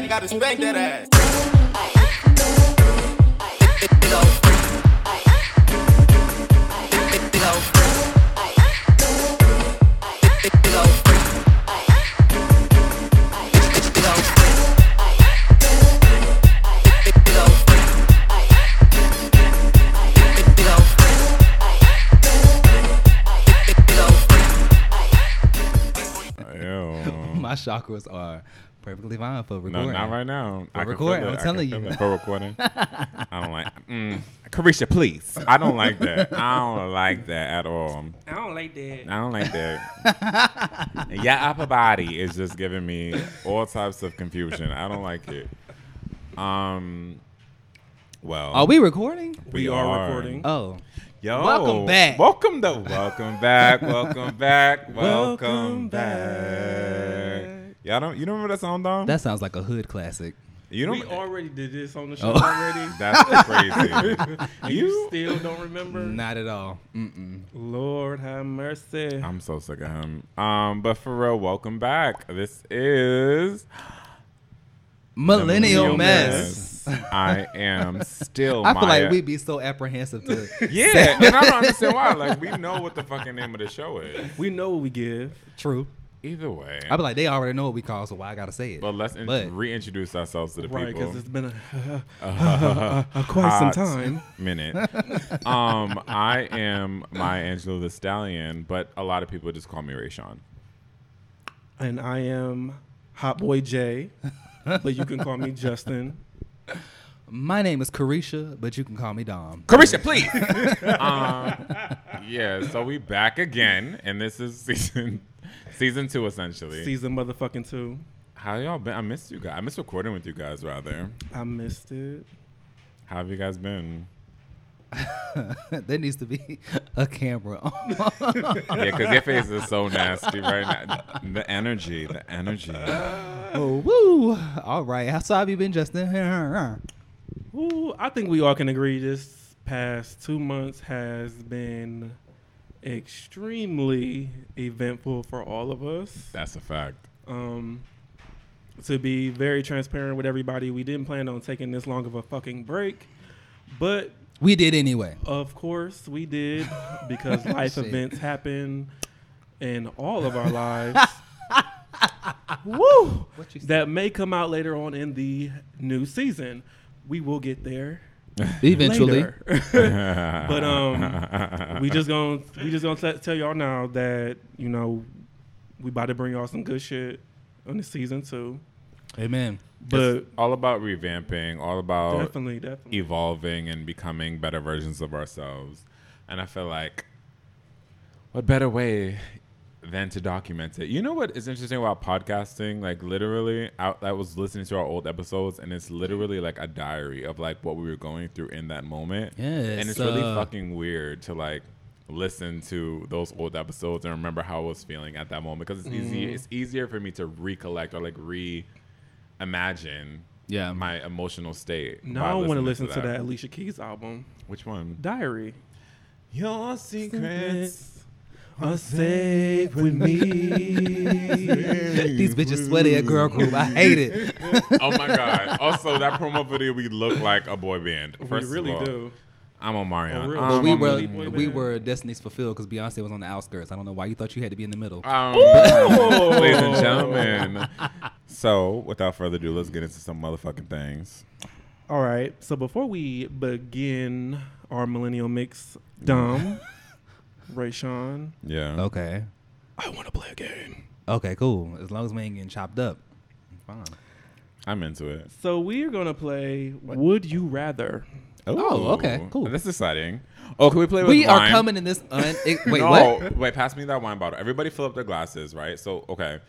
my daddy gotta spank that ass. Ew. My chakras are perfectly fine for recording. No, recording. not right now. I can recording, I'm telling you. feel it. For recording. I don't like. Mm, Carisha, please. I don't like that. I don't like that at all. I don't like that. I don't like that. Your upper body is just giving me all types of confusion. I don't like it. Um. Well, Are we recording? We are recording. Oh, Yo, Welcome back. Welcome to welcome back. Welcome back. Welcome, Welcome back. back. Y'all don't you don't remember that song, Dom? that sounds like a hood classic. you don't. We already did this on the show Oh. already. That's crazy. You you. still don't remember? Not at all. Mm-mm. Lord have mercy. I'm so sick of him. Um, but for real, welcome back. This is Millennial, Millennial mess. I am still. I feel Maya. like we'd be so apprehensive to. Yeah, and I don't understand why. Like we know what the fucking name of the show is. We know what we give. True. Either way. I'd be like, they already know what we call, so why I gotta say it? but let's in- But- reintroduce ourselves to the Right, people. because it's been a, a quite some time. minute. um, I am Maya Angelou the Stallion, but a lot of people just call me Rayshawn. And I am Hot Boy J, but you can call me Justin. My name is Carisha, but you can call me Dom. Carisha, please. um, yeah, so we back again, and this is season season two essentially. Season motherfucking two. How y'all been? I missed you guys. I missed recording with you guys. Rather, I missed it. how have you guys been? there needs to be a camera. Yeah, because your face is so nasty right now. The energy, the energy. oh, woo! All right, how so have you been, Justin? Ooh, I think we all can agree this past two months has been extremely eventful for all of us. That's a fact. Um, to be very transparent with everybody, we didn't plan on taking this long of a fucking break, but We did anyway. of course we did because life events happen in all of our lives. Woo! That may come out later on in the new season. We will get there Eventually, but um, we just gonna we just gonna t- tell y'all now that you know we about to bring y'all some good shit on the season two. amen. But It's all about revamping, all about definitely, definitely, evolving and becoming better versions of ourselves. And I feel like what better way than to document it? You know what is interesting about podcasting? Like literally, I, I was listening to our old episodes, and it's literally like a diary of like what we were going through in that moment. Yes, and it's really uh, fucking weird to like listen to those old episodes and remember how I was feeling at that moment because it's easy. It's easier for me to recollect or like reimagine Yeah. my emotional state. now by I want to listen to that Alicia Keys album, Which one? Diary. Your secrets are safe with me. These bitches sweaty at girl group. I hate it. oh my god! Also, that promo video, we look like a boy band. we First of really all, do. I'm Omarion. Oh, really? Um, But we were really boy we band. were Destiny's Fulfilled because Beyonce was on the outskirts. I don't know why you thought you had to be in the middle. Um, ladies and gentlemen. So, without further ado, let's get into some motherfucking things. All right. So before we begin our millennial mix, Dom, Rayshawn, Yeah. Okay. I want to play a game. Okay. Cool. As long as we ain't getting chopped up. Fine. I'm into it. So we are gonna play Would You Rather. Oh, oh, okay, cool. That's exciting. Oh, can we play with We wine? are coming in this. Un- it- wait, no, what? wait, pass me that wine bottle. Everybody fill up their glasses, right? So, okay,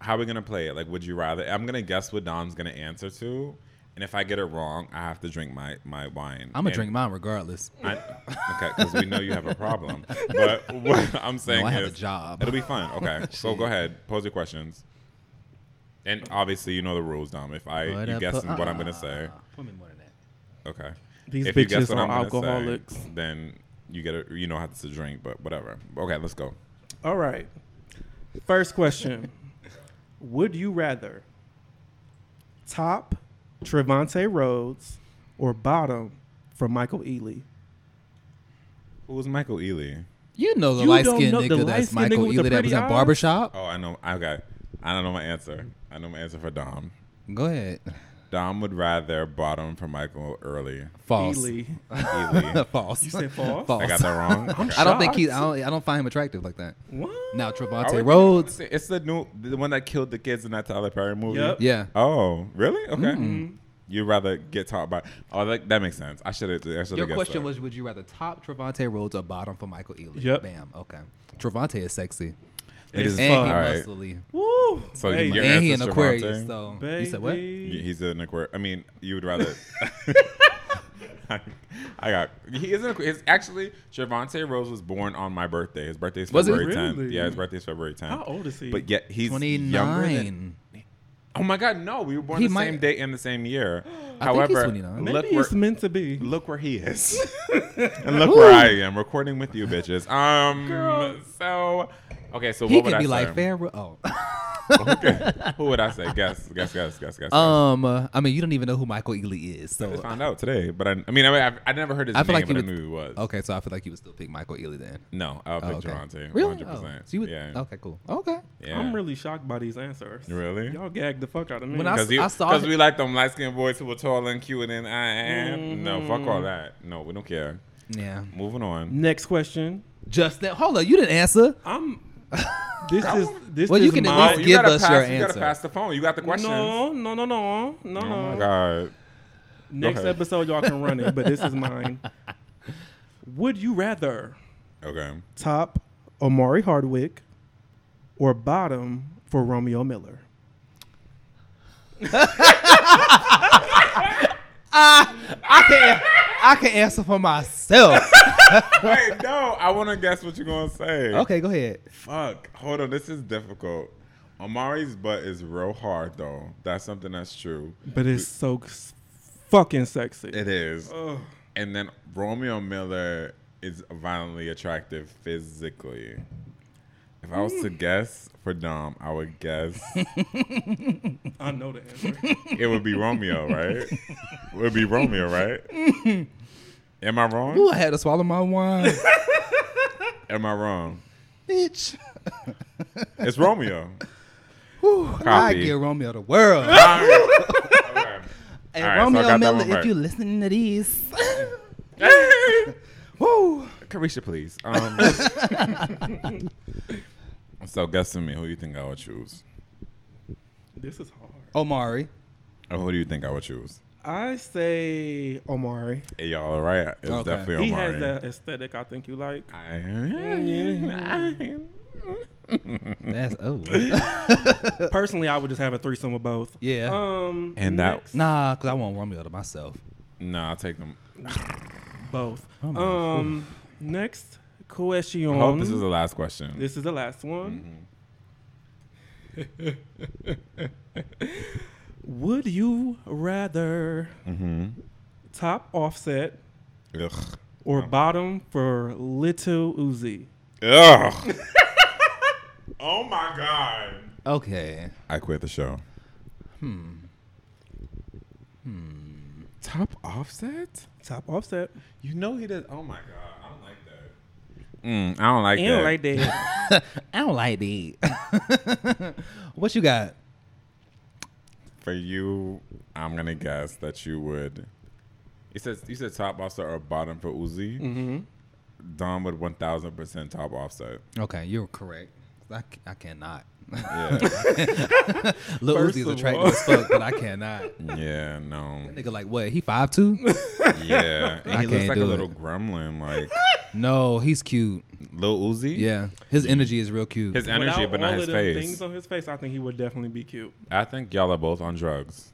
how are we gonna play it? Like, would you rather? I'm gonna guess what Dom's gonna answer to, and if I get it wrong, I have to drink my my wine. I'm gonna And drink mine regardless. I, okay, because we know you have a problem. But what I'm saying No, I have a job. it'll be fun. Okay, so go ahead, pose your questions. And obviously, you know the rules, Dom. If I What you up, guess uh, what I'm gonna say, Put me more than that. okay. These if you guess bitches what are I'm gonna say, alcoholics. then you get a you know how to drink, but whatever. Okay, let's go. All right. First question: Would you rather top Trevante Rhodes or bottom from Michael Ealy? Who was Michael Ealy? You know the You light don't skinned know the nigga that's light-skinned Michael nigga with the Ealy that was pretty in eyes? barbershop. Oh, I know. I got. I don't know my answer. I know my answer for Dom. Go ahead. Dom would rather bottom for Michael early. False. Ealy. Ealy. false. You said false? false. I got that wrong. I'm Okay. I don't think he. I don't. I don't find him attractive like that. What? Now I would Trevante Rhodes. It's the new, the one that killed the kids in that Tyler Perry movie. Yep. Yeah. Oh, really? Okay. Mm-hmm. You'd rather get taught by. Oh, that, that makes sense. I should have. I should Your have. question was: Would you rather top Trevante Rhodes or bottom for Michael Ealy? Yep. Bam. Okay. Trevante is sexy. It is and fun. he All right. muscly. Woo. So Hey, your and he an Aquarius. Trevante? So baby. you said what? Y- He's an Aquarius. I mean, you would rather. I, I got. He isn't. Aquarius. Actually, Trevante Rhodes was born on my birthday. His birthday is Was he? February 10th. Really? Yeah, his birthday is February 10th. How old is he? But yet he's Twenty younger than. Oh my God! No, we were born He the might- same day and the same year. I think he's However, Maybe look it's where meant to be. look where he is, and look where I am recording with you, bitches. Um, Girl. so okay, so He what would could I be say? like Pharaoh. Oh. okay. Who would I say? Guess, guess, guess, guess, guess. um. uh, I mean, you don't even know who Michael Ealy is. I just So found out today, but I, I mean, I, mean, I've, I never heard his I feel name, like he but would- I knew who he was. okay. So I feel like you would still pick Michael Ealy then. No, I'll Oh, pick okay. Durante. Really? 100%. Oh, so you would, yeah. Okay. Cool. Okay. yeah. I'm really shocked by these answers. Really? Y'all gagged the fuck out of me. When I Because I saw because we like them light skinned boys who were tall and cute and I am. No, fuck Mm-hmm. all that. No, we don't care. Yeah. Moving on. Next question. Justin, hold on. You didn't answer. I'm. This is this Well, you is can at my. least you give gotta us pass, your You gotta pass the phone. You got the questions. No, no, no, no, no, Oh no. my god. Next ahead. episode, y'all can run it, but this is mine. Would you rather Okay. top Omari Hardwick or bottom for Romeo Miller? I can I can answer for myself. Wait, no. I want to guess what you're gonna say. okay, go ahead. Fuck. Hold on. This is difficult. Omari's butt is real hard though. That's something that's true. But it's so fucking sexy. It is. Ugh. And then Romeo Miller is violently attractive physically. If I was to mm. guess for Dom, I would guess I know the answer. it would be Romeo, right? it would be Romeo, right? Am I wrong? Ooh, I had to swallow my wine, Am I wrong? bitch. It's Romeo. Whew, I Copy. give Romeo the world. Okay. And All right, Romeo got that Miller, one if you're listening to these, woo. Carisha, please. Um, so guess to me, who do you think I would choose? this is hard. Omari. Or who do you think I would choose? I say Omari. Hey, y'all all right? It's Okay. definitely Omari. He has that aesthetic I think you like. I, That's oh. Personally, I would just have a threesome with both. Yeah. Um. And that- next- Nah, cause I want Romeo to myself. Nah, I'll take them. both. Oh my- Um. Next question. I hope this is the last question. This is the last one. Would you rather Mm-hmm. top offset Ugh. or bottom for Little Uzi? Ugh. oh my god. Okay. I quit the show. Hmm. Hmm. Top offset? Top offset. You know he does. Oh my god. I don't like that. Mm, I don't like And that. right there. I don't like that. what you got? For you, I'm gonna guess that you would. You said you said top offset or bottom for Uzi. mm-hmm. Dom would 1,000 percent top offset. Okay, you're correct. I, I cannot. Yeah. Lil First Uzi attractive as fuck, but I cannot. yeah. No. Nigga, like what? He five two? Yeah. And I he looks like a little it. gremlin, like No, he's cute. Lil Uzi. Yeah, his energy is real cute. His energy, Without but not all his of them face. Things on his face, I think he would definitely be cute. I think y'all are both on drugs.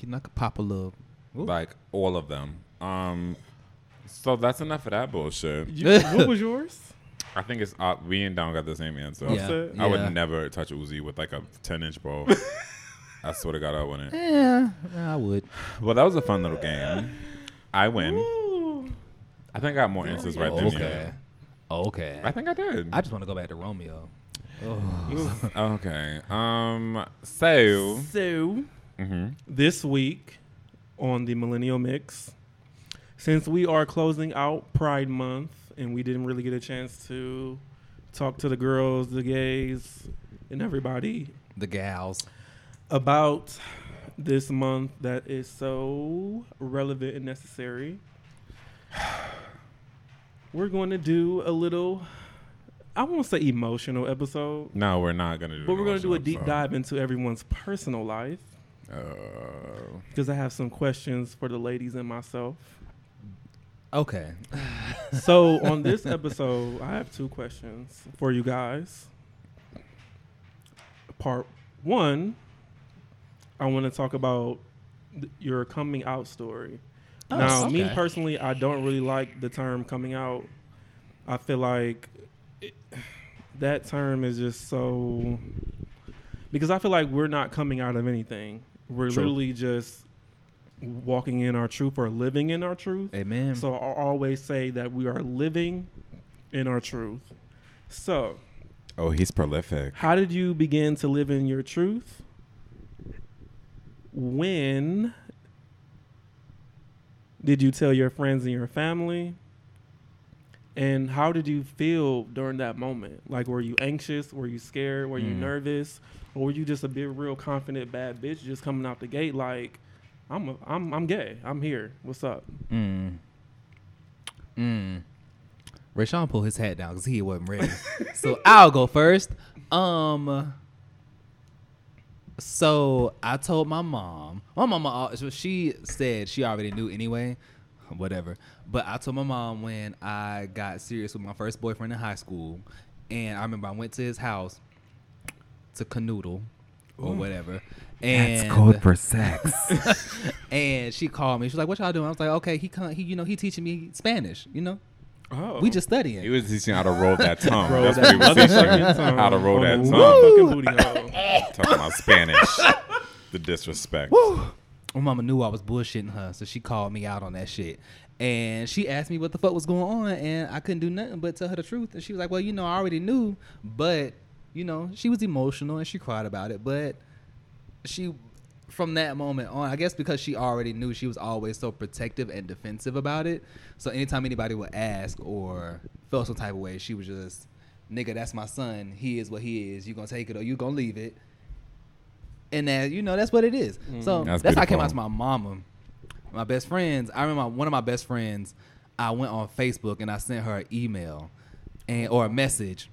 you know, I could pop a little. Ooh. Like all of them. Um. So that's enough of that bullshit. You, what was yours? I think it's uh, we and Dom got the same answer. Yeah, Offset? I yeah. would never touch Uzi with like a 10 inch bow. I swear to God, I wouldn't. Yeah, I would. Well, that was a fun little game. I win. Ooh. I think I got more answers right than Okay. you. Okay. I think I did. I just want to go back to Romeo. Okay. Um. So So Mm-hmm. this week on the Millennial Mix, since we are closing out Pride Month and we didn't really get a chance to talk to the girls, the gays, and everybody The gals. about this month that is so relevant and necessary, we're going to do a little, I won't say emotional episode, No, we're not gonna do. but we're going to do a emotional deep episode. dive into everyone's personal life Uh, because I have some questions for the ladies and myself. Okay. So on this episode, I have two questions for you guys. Part one, I want to talk about th- your coming out story. Oh, now, me personally, I don't really like the term coming out. I feel like it, that term is just so because I feel like we're not coming out of anything. We're True. literally just walking in our truth or living in our truth. Amen. So I always say that we are living in our truth. So, oh, he's prolific. how did you begin to live in your truth? When did you tell your friends and your family? And how did you feel during that moment? Like, were you anxious? Were you scared? Were you Mm. nervous? Or were you just a big, real confident bad bitch just coming out the gate like, I'm, a, I'm, I'm gay. I'm here. What's up? Mm. Mm. Rayshawn pulled his hat down because he wasn't ready. so I'll go first. Um. So I told my mom. My mama, so she said she already knew anyway. Whatever. But I told my mom when I got serious with my first boyfriend in high school, and I remember I went to his house to canoodle or mm. whatever. And That's code for sex. and she called me. She was like, "What y'all doing?" I was like, "Okay, he come, he you know he teaching me Spanish. You know, Oh. we just studying." he was teaching how to roll that tongue. Roll That's that what he was motherfucking teaching. How to roll on that tongue. motherfucking. Talking about Spanish. the disrespect. My mama knew I was bullshitting her, so she called me out on that shit. And she asked me what the fuck was going on, and I couldn't do nothing but tell her the truth. And she was like, "Well, you know, I already knew, but you know, she was emotional and she cried about it, but she." From that moment on, I guess because she already knew, she was always so protective and defensive about it. So anytime anybody would ask or felt some type of way, she was just, "Nigga, that's my son. He is what he is. You gonna take it or you gonna leave it." and that you know that's what it is. Mm-hmm. So That's that's, how I came out to my mama. My best friends. I remember one of my best friends. I went on Facebook and I sent her an email, and or a message,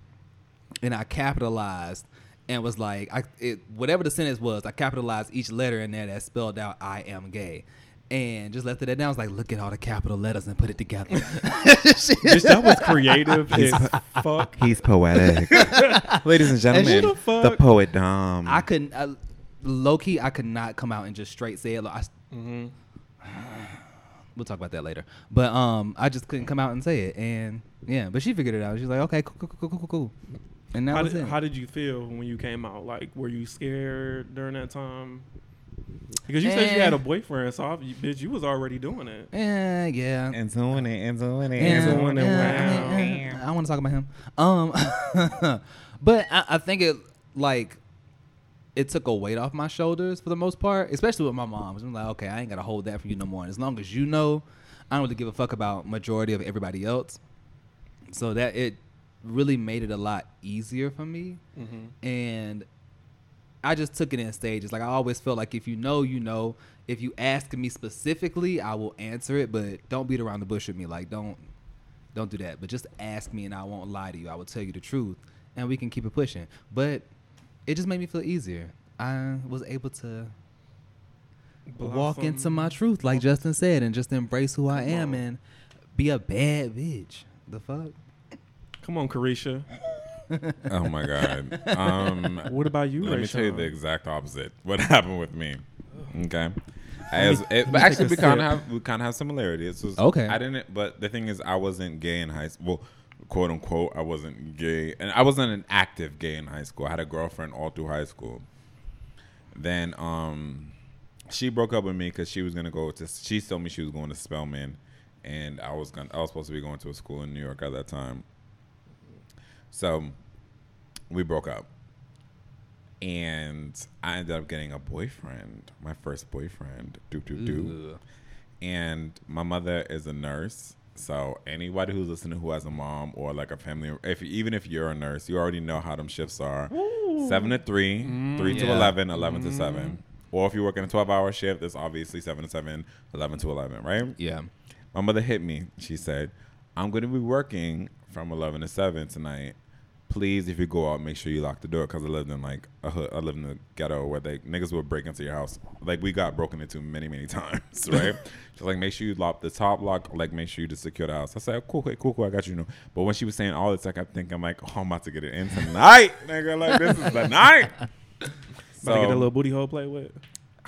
and I capitalized and was like, I it, whatever the sentence was, I capitalized each letter in there that spelled out "I am gay." And just left it at that. I was like, look at all the capital letters and put it together. Bitch, that was creative as fuck. He's poetic. Ladies and gentlemen, who the fuck- poet Dom. I couldn't, I, low key, I could not come out and just straight say it. Like, I, Mhm. we'll talk about that later. But um, I just couldn't come out and say it, and yeah, but she figured it out. She's like, okay, cool, cool, cool, cool, cool, cool. And that How was did, it. how did you feel when you came out? Like, were you scared during that time? Because you said you Eh. had a eh. boyfriend, so I, bitch, you was already doing it. Yeah, yeah. and doing it, and doing it, Yeah, and doing doing it. yeah, wow. yeah, I want to talk about him. Um, but I, I think it like it took a weight off my shoulders for the most part, especially with my mom. I'm like, okay, I ain't gotta hold that for you no more. And as long as you know, I don't really give a fuck about majority of everybody else. So that it really made it a lot easier for me. Mm-hmm. and I just took it in stages. Like I always felt like if you know, you know. If you ask me specifically, I will answer it, but don't beat around the bush with me. Like don't don't do that. But just ask me and I won't lie to you. I will tell you the truth and we can keep it pushing. But it just made me feel easier. I was able to walk into my truth, like Justin said, and just embrace who I am and be a bad bitch. The fuck? Come on, Carisha. Oh my god. Um, What about you, let me tell you the exact opposite. What happened with me? Okay. As it, but actually, we kind of have we kind of have similarities. So Okay. I didn't, but the thing is, I wasn't gay in high school. Well, quote unquote, I wasn't gay, and I wasn't an active gay in high school. I had a girlfriend all through high school. Then, um, she broke up with me because she was gonna go to. She told me she was going to Spelman, and I was gonna. I was supposed to be going to a school in New York at that time. So, we broke up. and I ended up getting a boyfriend, my first boyfriend. Doop doop doop. Ugh. And my mother is a nurse. So anybody who's listening who has a mom or like a family, if even if you're a nurse, you already know how them shifts are. Seven to three, mm, three to Yeah. 11, 11 to mm. seven. Or if you're working a 12 hour shift, it's obviously seven to seven, 11 to 11, right? Yeah. My mother hit me. She said, I'm going to be working from 11 to 7 tonight. Please, if you go out, make sure you lock the door because I lived in like a hood. I lived in the ghetto where they niggas would break into your house. Like we got broken into many, many times, right? She's like, make sure you lock the top lock. Like make sure you just secure the house. I said, cool, cool, cool, cool. I got you. you know. But when she was saying all this, I kept thinking like, oh, I'm about to get it in tonight, nigga. Like this is the night. About to get a little booty hole play with.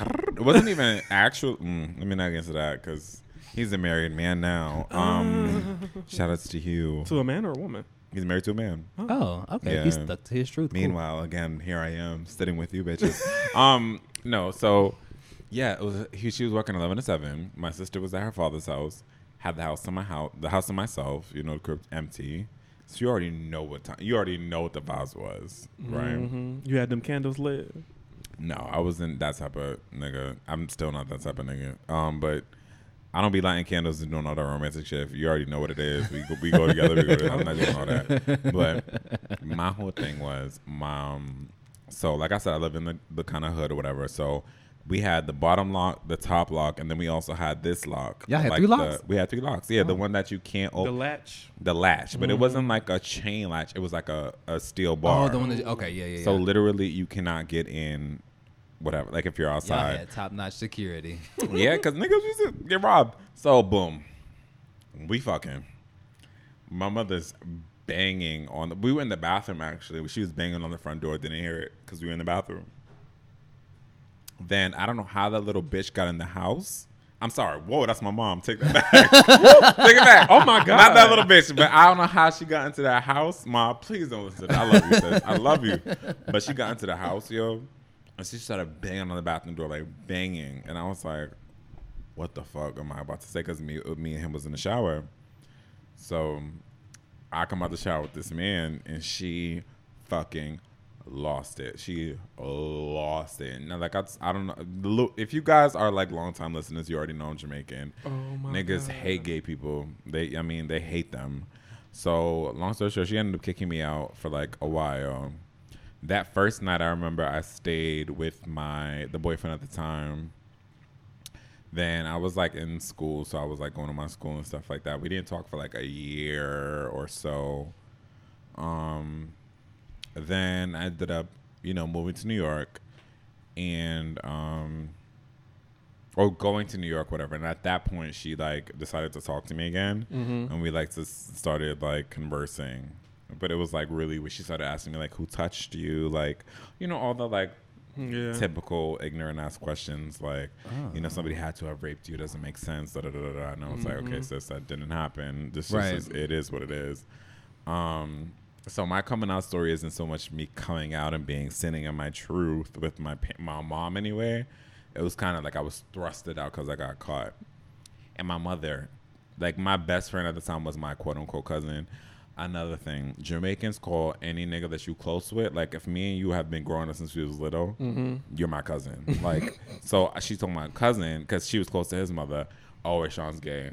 it wasn't even actual. Mm, let me not get into that because he's a married man now. Um, shout outs to Hugh. To a man or a woman? He's married to a man. Oh, okay. Yeah. He stuck to his truth. Cool. Meanwhile, again, here I am sitting with you, bitches. um, no, so yeah, it was. He, she was working eleven to seven. My sister was at her father's house. Had the house to my house, the house to myself. You know, the crib empty. So you already know what time. You already know what the vibes was, right? Mhm. You had them candles lit. No, I wasn't that type of nigga. I'm still not that type of nigga. Um, but I don't be lighting candles and doing all that romantic shit. You already know what it is. We go, we go together. We go together. I'm not doing all that. But my whole thing was, mom. So like I said, I live in the, the kind of hood or whatever. So we had the bottom lock, the top lock, and then we also had this lock. Y'all had like three the- locks? we had three locks. Yeah, the oh. one that you can't open. The latch. The latch, but it mm-hmm. wasn't like a chain latch. It was like a, a steel bar. Oh, the one that. Okay, yeah, yeah. So yeah. literally, you cannot get in, whatever. Like if you're Y'all outside, had top notch security. yeah, because niggas used to get robbed. So boom, we fucking. My mother's banging on. The, we were in the bathroom actually. She was banging on the front door. Didn't hear it because we were in the bathroom. Then I don't know how that little bitch got in the house. I'm sorry. Whoa, that's my mom. Take that back. Take it back. Oh my God. Not that little bitch, but I don't know how she got into that house. Mom, please don't listen. I love you, sis. I love you. But she got into the house, yo, and she started banging on the bathroom door, like banging, and I was like, "What the fuck am I about to say?" Because me, uh, me and him was in the shower. So I come out the shower with this man, and she fucking lost it. She lost it. Now, like I, I don't know. If you guys are like longtime listeners, you already know I'm Jamaican. Oh my Niggas God. hate gay people. They, I mean, they hate them. So long story short, she ended up kicking me out for like a while. That first night, I remember I stayed with my the boyfriend at the time. Then I was like in school, so I was like going to my school and stuff like that. We didn't talk for like a year or so. Um, then I ended up, you know, moving to New York, and um, or going to New York, whatever. And at that point, she like decided to talk to me again, and we like just started like conversing. But it was like really when she started asking me like, "Who touched you?" Like, you know, all the like Yeah. typical ignorant ass questions like you know somebody had to have raped you doesn't make sense da, da, da, da, and I was like okay sis that didn't happen. This Right. just is, it is what it is. Um so my coming out story isn't so much me coming out and being sitting in my truth with my my mom anyway. It was kind of like I was thrusted out because I got caught. And my mother like my best friend at the time was my quote unquote cousin another thing jamaicans call any nigga that you close with like if me and you have been growing up since we was little mm-hmm. you're my cousin like so she told my cousin because she was close to his mother oh Rayshawn's gay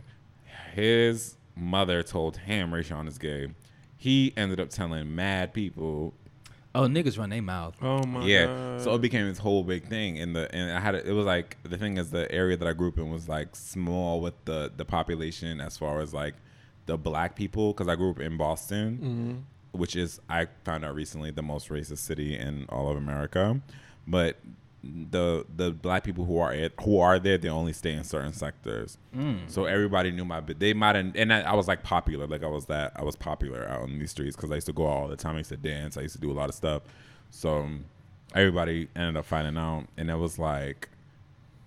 his mother told him Rayshawn is gay he ended up telling mad people Oh, niggas run their mouth. Oh my yeah. God. So it became this whole big thing, and the and I had it, it was like the thing is the area that I grew up in was like small with the the population as far as like the black people because I grew up in Boston, mm-hmm. which is I found out recently the most racist city in all of America, but the the black people who are it, who are there they only stay in certain sectors. Mm. So everybody knew my bit they might have and I, I was like popular. Like i was that i was popular out on these streets because i used to go out all the time. I used to dance. I used to do a lot of stuff. So everybody ended up finding out. And it was like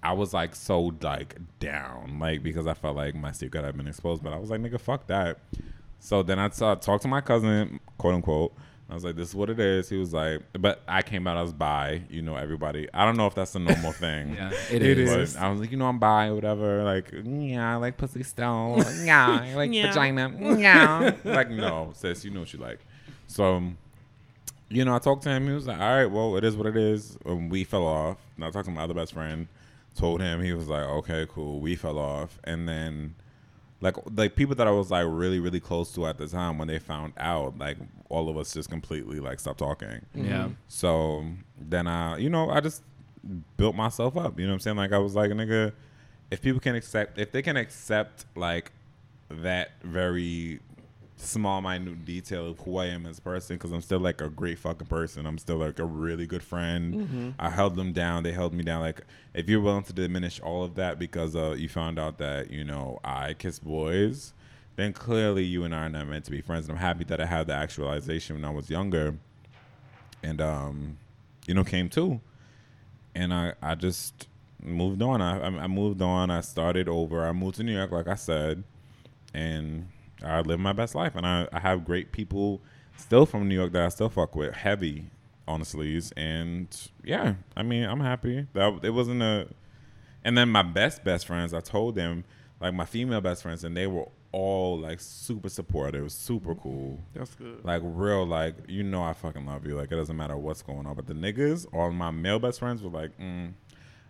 i was like so like down like because i felt like my secret had been exposed but i was like nigga fuck that so then i talked to my cousin quote unquote I was like, "This is what it is." He was like, "But I came out as bi." You know, everybody. I don't know if that's a normal thing. Yeah, it It is. But is. I was like, you know, I'm bi or whatever. Like, yeah, I like pussy still. Yeah, I like Yeah. vagina. Yeah. like, no, sis, you know what you like. So, you know, I talked to him. He was like, "All right, well, it is what it is." And we fell off. And I talked to my other best friend. Told him he was like, "Okay, cool." We fell off, and then like like people that I was like really really close to at the time when they found out, like all of us just completely like stopped talking. Yeah. So then I, you know, I just built myself up. You know what I'm saying? Like I was like, nigga, if people can accept, if they can accept like that very small, minute detail of who I am as a person, because I'm still like a great fucking person. I'm still like a really good friend. I held them down. They held me down. Like if you're willing to diminish all of that because uh, you found out that you know I kiss boys. Then clearly you and I are not meant to be friends. And I'm happy that I had the actualization when I was younger and um, you know, came to, and I I just moved on. I I moved on. I started over. I moved to New York, like I said, and I live my best life. And I I have great people still from New York that I still fuck with, heavy on the sleeves. And yeah, I mean, I'm happy that it wasn't a. And then my best best friends, I told them like my female best friends, and they were all like super supportive, super cool That's good. like real like you know I fucking love you like it doesn't matter what's going on but the niggas all my male best friends were like mm,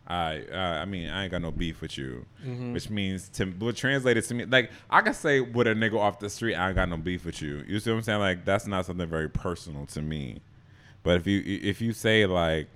I uh, I mean I ain't got no beef with you which means to what translated to me like I can say with a nigga off the street I ain't got no beef with you you see what I'm saying like that's not something very personal to me but if you if you say like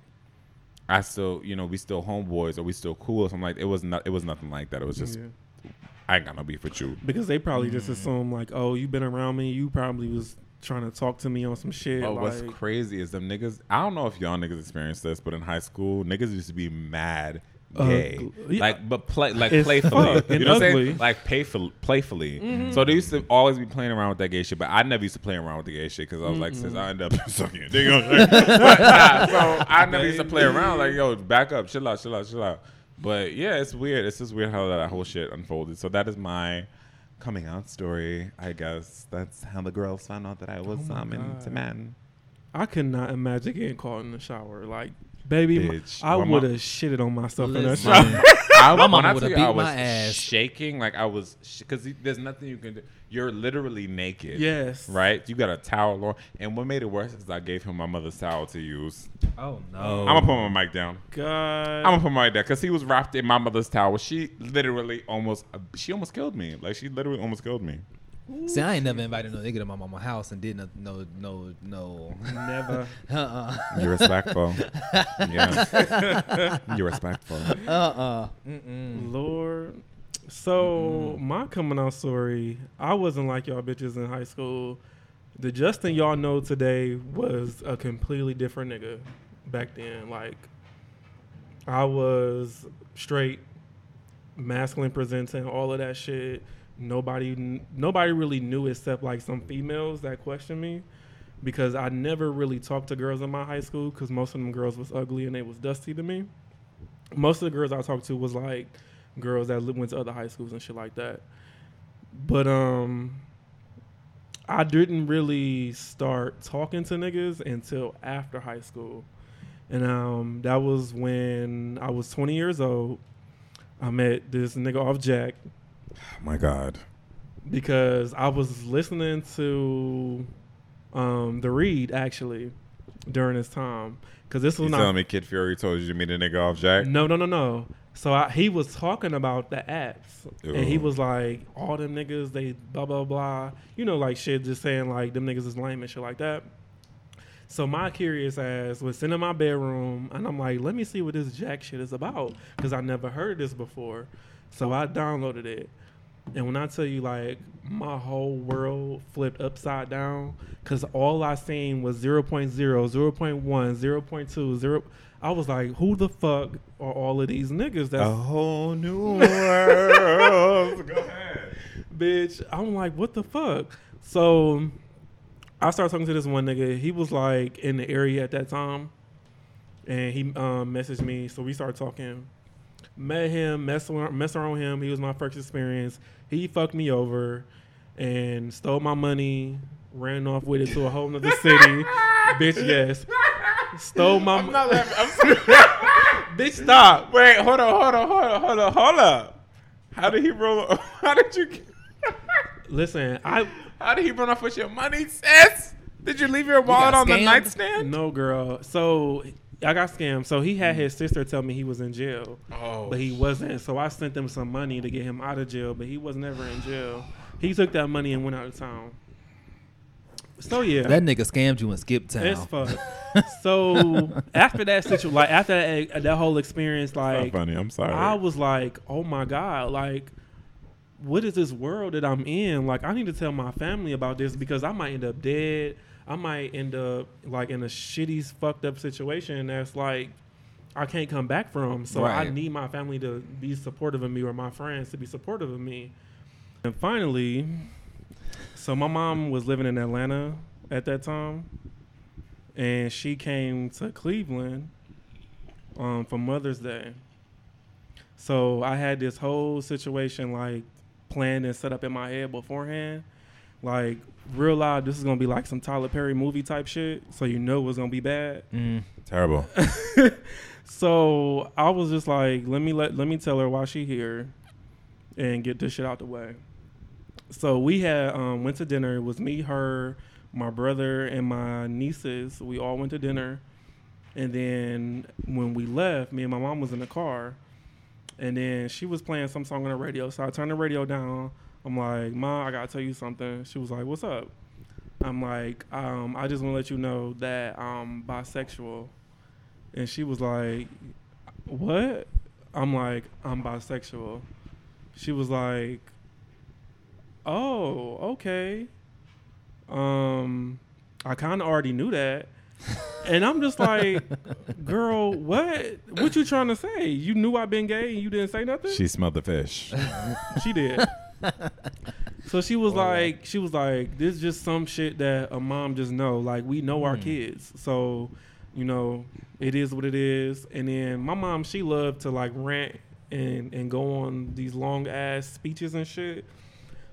I still you know we still homeboys or we still cool or something like it was not it was nothing like that it was just Yeah. I ain't got no beef with you Because they probably Mm. just assume like, oh, you've been around me. You probably was trying to talk to me on some shit. Oh, like, what's crazy is them niggas. I don't know if y'all niggas experienced this, but in high school, niggas used to be mad gay, Ugly. Yeah. like but play like It's playfully. You and know what I'm saying? Like playful, playfully. Mm-hmm. So they used to always be playing around with that gay shit, but I never used to play around with the gay shit because I was like, since I end up sucking your nah, so I never used to play around. Like, yo, back up, chill out, chill out, chill out. But yeah, it's weird. It's just weird how that whole shit unfolded. So that is my coming out story. I guess that's how the girls found out that I was Oh um, into men. I could not imagine getting caught in the shower. Like, baby, m- Bitch. I would have shitted on myself in that Listen, shower. I, My when mama I would've tell you I beat was my ass. shaking, like I was, because there's nothing you can do. You're literally naked. yes. Right? You got a towel on. And what made it worse is I gave him my mother's towel to use. Oh no. I'm going to put my mic down. God. I'm going to put my mic down because he was wrapped in my mother's towel. She literally almost, she almost killed me. Like, she literally almost killed me. See, I ain't never invited no nigga to my mama house and did no no no no. Never. uh You're respectful. yeah. You're respectful. uh. Uh uh. Lord. So my coming out story, I wasn't like y'all bitches in high school. The Justin y'all know today was a completely different nigga back then. Like I was straight, masculine presenting, all of that shit. Nobody, nobody really knew except like some females that questioned me, because I never really talked to girls in my high school because most of them girls was ugly and they was dusty to me. Most of the girls I talked to was like girls that went to other high schools and shit like that. But um, I didn't really start talking to niggas until after high school. And um, that was when I was 20 years old. I met this nigga off Jack'd my God. because I was listening to um, the read actually during this time. Because this was You was telling me Kid Fury told you to meet a nigga off Jack'd? No, no, no, no. So I, he was talking about the apps, and he was like, "All them niggas, they blah blah blah." You know, like shit, just saying like them niggas is lame and shit like that. So my curious ass was sitting in my bedroom, and I'm like, "Let me see what this Jack'd shit is about," because I never heard this before. So I downloaded it, and when I tell you, like, my whole world flipped upside down, because all I seen was 0.0, 0.1, 0.2, 0. I was like, who the fuck are all of these niggas? That's A whole new world. Go ahead. bitch. I'm like, what the fuck? So I started talking to this one nigga. He was like in the area at that time, and he um, messaged me. So we started talking. Met him, messed around, messed around with him. He was my first experience. He fucked me over and stole my money. Ran off with it to a whole nother city. bitch, yes. Stole my I'm mo- not laughing. I'm sorry. bitch. Stop. Wait, hold on, hold on, hold on, hold on, hold up. How did he roll? How did you? Listen, I How did he run off with your money, sis? Did you leave your wallet got on the nightstand? No, girl. So I got scammed. So he had mm. his sister tell me he was in jail, Oh, but he wasn't. So I sent them some money to get him out of jail, but he was never in jail. He took that money and went out of town. So yeah, That nigga scammed you and skipped Town. it's fuck. so after that situation, like after that, that whole experience, like funny. I'm sorry. I was like, oh my God, like, what is this world that I'm in? Like, I need to tell my family about this because I might end up dead. I might end up like in a shitty, fucked up situation that's like I can't come back from. So I need my family to be supportive of me or my friends to be supportive of me. And finally, so my mom was living in Atlanta at that time, and she came to Cleveland um, for Mother's Day. So I had this whole situation like planned and set up in my head beforehand. Like real loud, this is gonna be like some Tyler Perry movie type shit. So you know it's gonna be bad. Mm. Terrible. So I was just like, let me let let me tell her why she here, and get this shit out the way. So we had um, went to dinner. It was me, her, my brother, and my nieces. We all went to dinner, and then when we left, me and my mom was in the car, and then she was playing some song on the radio. So I turned the radio down. I'm like, Ma, I gotta tell you something. She was like, What's up? I'm like, um, I just want to let you know that I'm bisexual. And she was like, What? I'm like, I'm bisexual. She was like, Oh, okay. Um, I kind of already knew that. And I'm just like, girl, what? What you trying to say? You knew I've been gay and you didn't say nothing? she smelled the fish. She did. so she was like, she was like, this is just some shit that a mom just know. Like we know our Hmm. kids, so you know it is what it is. And then my mom, she loved to like rant and and go on these long ass speeches and shit.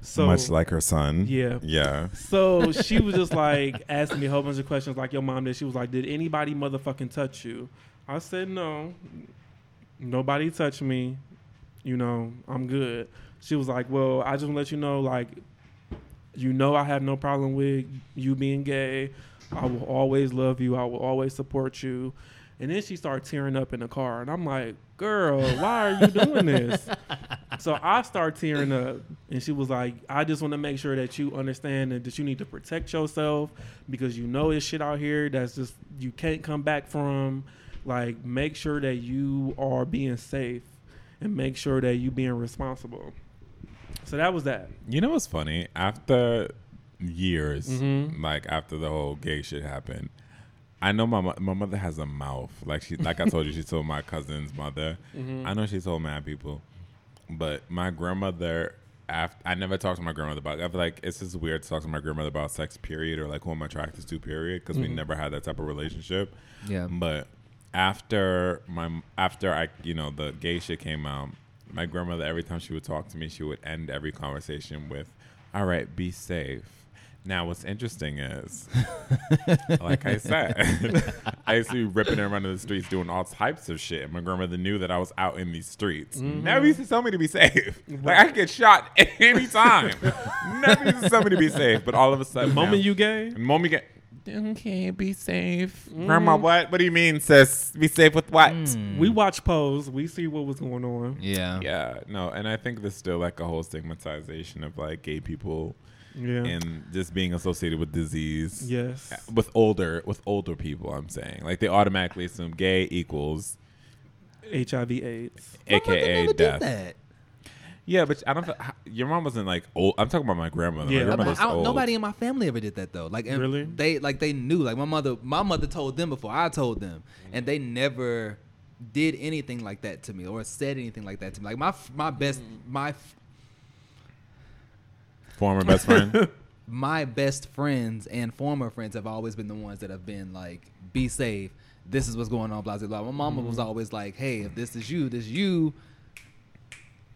So Much like her son. Yeah. Yeah. so she was just like asking me a whole bunch of questions, like your mom did. She was like, "Did anybody motherfucking touch you?" I said, "No, nobody touched me. You know, I'm good." She was like, "Well, I just want to let you know, like, you know, I have no problem with you being gay. I will always love you. I will always support you." And then she started tearing up in the car, and I'm like, "Girl, why are you doing this?" so I start tearing up, and she was like, "I just want to make sure that you understand that, that you need to protect yourself because you know this shit out here that's just you can't come back from. Like, make sure that you are being safe, and make sure that you being responsible." So that was that. You know what's funny? After years, Mhm. like after the whole gay shit happened, I know my my mother has a mouth. Like she, like I told you, she told my cousin's mother. Mhm. I know she told mad people, but my grandmother. After, I never talked to my grandmother about. I feel like it's just weird to talk to my grandmother about sex, period, or like who I'm attracted to, period, because we Mhm. never had that type of relationship. Yeah. But after my after I you know the gay shit came out, my grandmother every time she would talk to me, she would end every conversation with, "All right, be safe." Now, what's interesting is, like I said, I used to be ripping and running the streets doing all types of shit. And my grandmother knew that I was out in these streets. Never used to tell me to be safe. Like I could get shot anytime. Never used to tell me to be safe. But all of a sudden, The moment now- you gay, the moment you get, okay, be safe. Grandma, what? What do you mean, sis? Be safe with what? Mm. we watch Pose. We see what was going on. Yeah. Yeah, no, and I think there's still like a whole stigmatization of like gay people Yeah. and just being associated with disease. yes. With older with older people, I'm saying like they automatically assume gay equals HIV/AIDS. My mother AKA death. Did that. Yeah, but I don't. your mom wasn't like old. I'm talking about my grandmother. Yeah. my grandmother's I don't- old. nobody in my family ever did that though. Like Really? they like they knew. Like my mother, my mother told them before I told them, and they never did anything like that to me or said anything like that to me. Like my my best my f- former best friend. my best friends and former friends have always been the ones that have been like, be safe. This is what's going on, blah blah blah. My mama was mm-hmm. always like, hey, if this is you, this is you.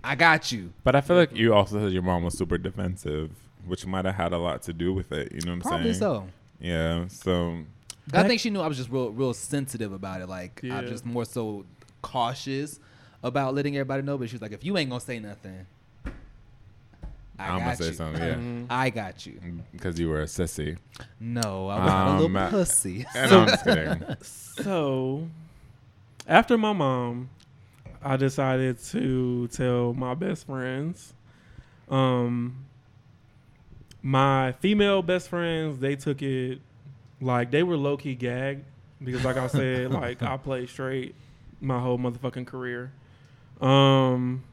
I got you. but I feel like you also said your mom was super defensive, which might have had a lot to do with it. You know what I'm saying? Probably so. Yeah. So I think she knew I was just real, real sensitive about it. Like Yeah. I'm just more so cautious about letting everybody know. But she was like, if you ain't gonna say nothing, I I'm gonna say you. something, yeah. Mhm. I got you. Because you were a sissy. No, I was not a Um, little pussy. And I'm just kidding. So, after my mom, I decided to tell my best friends. Um, my female best friends, they took it like they were low key gagged because, like I said, like I played straight my whole motherfucking career. Um,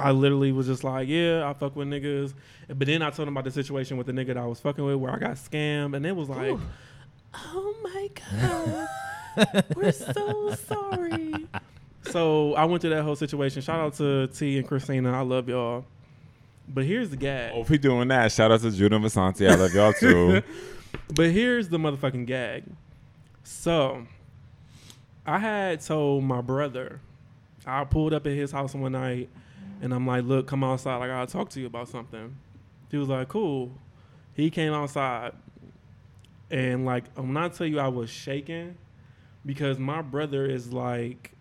I literally was just like, yeah, I fuck with niggas. But then I told them about the situation with the nigga that I was fucking with where I got scammed, and it was like, oh my god, we're so sorry. So I went through that whole situation. Shout out to T and Christina. I love y'all. But here's the gag. Oh, if we doing that, shout out to Judah and Vasanti. I love y'all too. But here's the motherfucking gag. So, I had told my brother, I pulled up at his house one night, and I'm like, "Look, come outside. Like, I gotta talk to you about something." He was like, "Cool." He came outside, and like, when I tell you, I was shaking because my brother is like,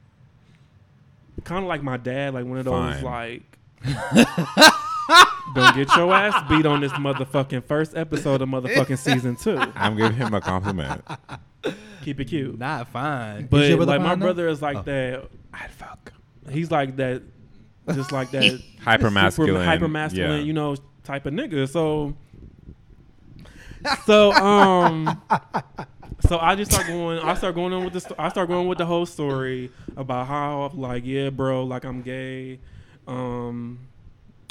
kind of like my dad, like one of those Fine. like. Don't get your ass beat on this motherfucking first episode of motherfucking season two. I'm giving him a compliment. Keep it cute. Not fine. Is But your brother like my fine, though? brother is like Oh. that. I'd fuck. He's like that, just like that Hyper masculine. hyper masculine, Yeah. you know, type of nigga. So, so um, so I just start going. I start going on with the. I start going with the whole story about how like yeah, bro, like I'm gay. Um,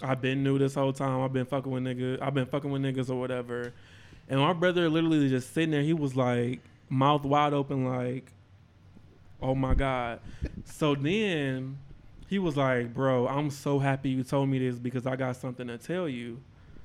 I've been new this whole time. I've been fucking with niggas. I've been fucking with niggas or whatever. And my brother literally just sitting there. He was like mouth wide open, like, "Oh my god." So then he was like, "Bro, I'm so happy you told me this because I got something to tell you."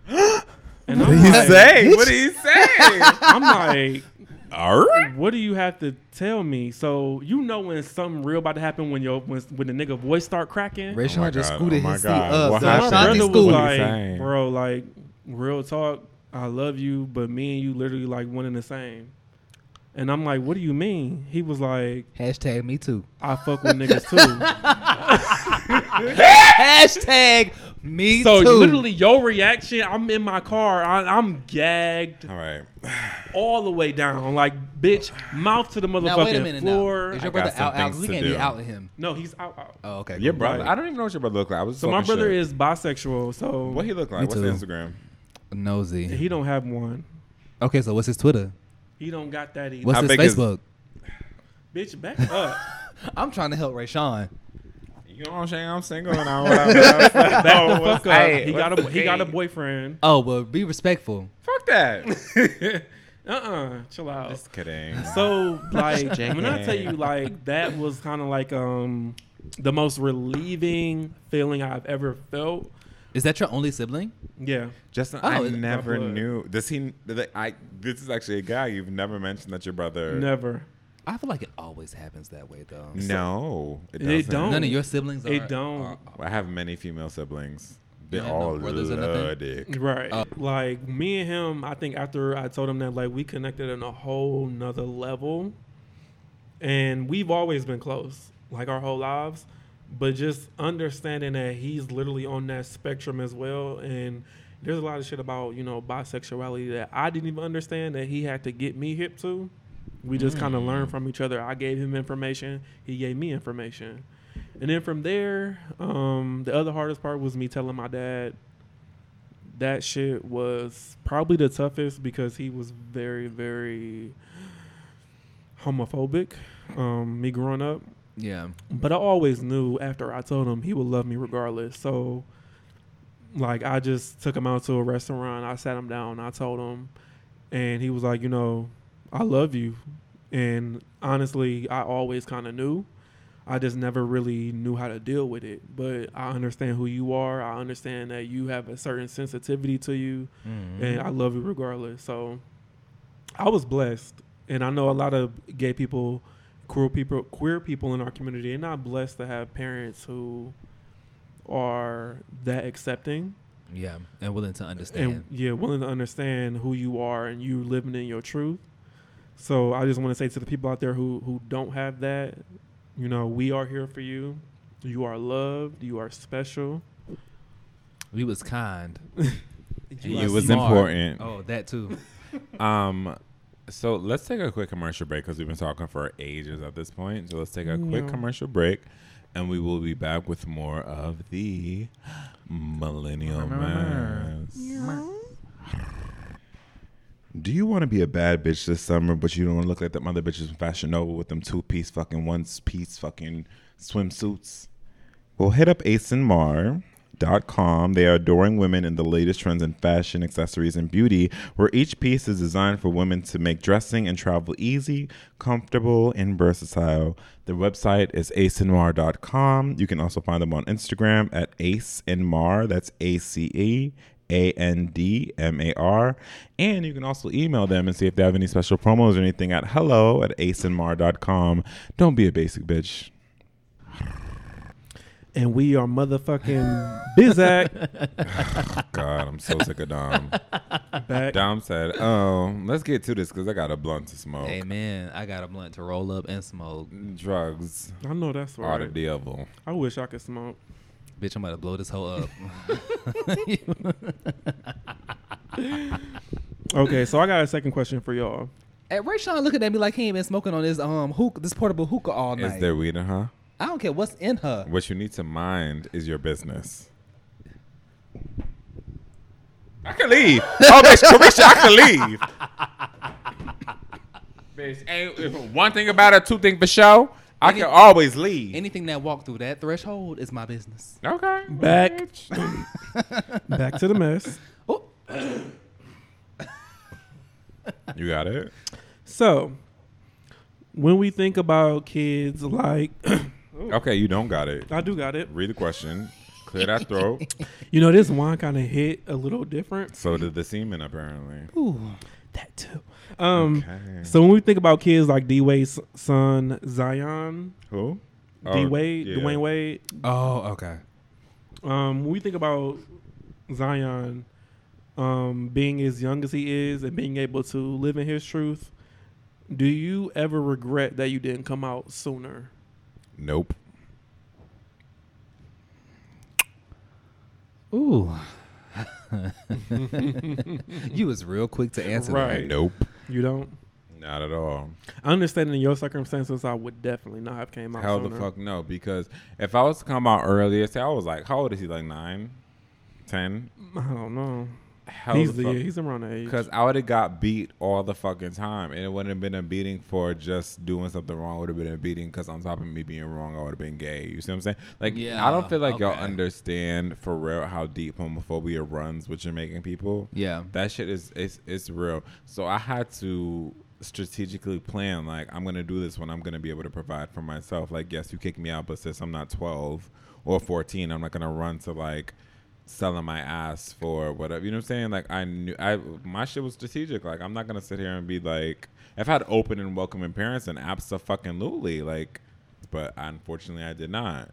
And What I'm did he say? What did he say? I'm like, Alright. what do you have to tell me? So you know when something real about to happen when your when, when the nigga voice start cracking. Ray Oh my just God, scooted oh my his seat up. what So So my happened? Ashanti brother was school. What he like, bro, like real talk. I love you, but me and you literally like one and the same. And I'm like, what do you mean? He was like, Hashtag me too. I fuck with niggas too. Hashtag me so too. So literally, your reaction. I'm in my car. I, I'm gagged All right. all the way down, like bitch, mouth to the motherfucking now wait a minute. Now. floor. Is your got brother out? out? We can't do. be out with him. No, he's out. out. Oh, okay. Your cool. brother. Right. I don't even know what your brother look like. I was So my brother shit. is bisexual. So What he look like? Me What's too. the Instagram? nosy. he don't have one. Okay, so what's his Twitter? He don't got that either. What's How his big is- Facebook? Bitch, back up. I'm trying to help Rayshawn. You know what I'm saying? I'm single and I'm whatever. Back the fuck up. Hey, he got a he got a boyfriend. Oh, well, be respectful. Fuck that. Uh uh chill out. Just kidding. So like when I JK. tell you like that was kind of like um the most relieving feeling I've ever felt. Is that your only sibling? Yeah. Justin, Oh, I never blood. knew. Does he? did I. This is actually a guy you've never mentioned that your brother. Never. I feel like it always happens that way, though. No, it, They doesn't. don't. None of your siblings are. It don't. are- I have many female siblings. They You have no all brothers or love dick. Right. Oh. like me and him, I think after I told him that like we connected on a whole nother level. And we've always been close, like our whole lives. But just understanding that he's literally on that spectrum as well. And there's a lot of shit about, you know, bisexuality that I didn't even understand that he had to get me hip to. We just kind of learned from each other. I gave him information, he gave me information. And then from there, um, the other hardest part was me telling my dad that shit was probably the toughest because he was very, very homophobic. Um, me growing up, Yeah. but I always knew after I told him he would love me regardless. So, like, I just took him out to a restaurant. I sat him down. I told him, and he was like, you know, I love you. And honestly, I always kind of knew. I just never really knew how to deal with it. But I understand who you are. I understand that you have a certain sensitivity to you, mm-hmm. and I love you regardless. So I was blessed, and I know a lot of gay people, queer people, queer people in our community, are not blessed to have parents who are that accepting Yeah. And willing to understand. and yeah, willing to understand who you are and you living in your truth. So I just want to say to the people out there who who don't have that, you know, we are here for you. You are loved. You are special. We was kind. You it was smart. important. Oh, that too. Um, so let's take a quick commercial break because we've been talking for ages at this point. So let's take a quick Yeah. commercial break, and we will be back with more of the Millennial Mess. Do you want to be a bad bitch this summer, but you don't want to look like them other bitches from Fashion Nova with them two piece fucking one piece fucking swimsuits? Well, hit up AceandMar.com. They are adoring women in the latest trends in fashion, accessories, and beauty, where each piece is designed for women to make dressing and travel easy, comfortable, and versatile. Their website is aceandmar.com. You can also find them on Instagram at Ace and Mar. That's A C E A N D M A R. And you can also email them and see if they have any special promos or anything at hello at aceandmar.com. Don't be a basic bitch. And we are motherfucking Bizak God, I'm so sick of Dom. back. Dom said, "Oh, let's get to this because I got a blunt to smoke. hey man, I got a blunt to roll up and smoke. Drugs I know that's are the right. devil." I wish I could smoke. Bitch, I'm about to blow this hoe up. Okay, so I got a second question for y'all. Hey, Rayshawn looking at me like he ain't been smoking on this um hook this portable hookah all night. Is there weed in her? I don't care what's in her. What you need to mind is your business. I can leave. oh, bitch, Carisha, I can leave. bitch, ain't one thing about it, two things for show. I Any- can always leave. Anything that walk through that threshold is my business. okay. Back. Back to the mess. Oh, You got it. So, when we think about kids, like Okay, you don't got it. I do got it. Read the question. Clear that throat. You know, this one kind of hit a little different. so did the semen, apparently. ooh. That too. Um. Okay. So when we think about kids like D Wade's son Zion, Who? D Wade, Oh, yeah. Dwyane Wade. Oh, okay. Um, when we think about Zion, um, being as young as he is and being able to live in his truth, do you ever regret that you didn't come out sooner? Nope. Ooh. you was real quick to answer Right. Nope. You don't. Not at all. Understanding your circumstances, I would definitely not have came out Hell the fuck no. Because if I was to come out earlier, say I was like, how old is he? Like nine, ten? I don't know. Hell he's the the, fuck. yeah, he's around the age. Because I would have got beat all the fucking time, and it wouldn't have been a beating for just doing something wrong. It would have been a beating because on top of me being wrong, I would have been gay. You see what I'm saying? Like, yeah, I don't feel like y'all understand for real how deep homophobia runs with Jamaican people. Yeah. That shit is it's it's real. So I had to strategically plan like I'm gonna do this when I'm gonna be able to provide for myself. Like yes, you kick me out, but since I'm not 12 or 14, I'm not gonna run to like selling my ass for whatever. You know what I'm saying? Like I knew I my shit was strategic. Like I'm not gonna sit here and be like if I had open and welcoming parents and absolutely like, but unfortunately I did not.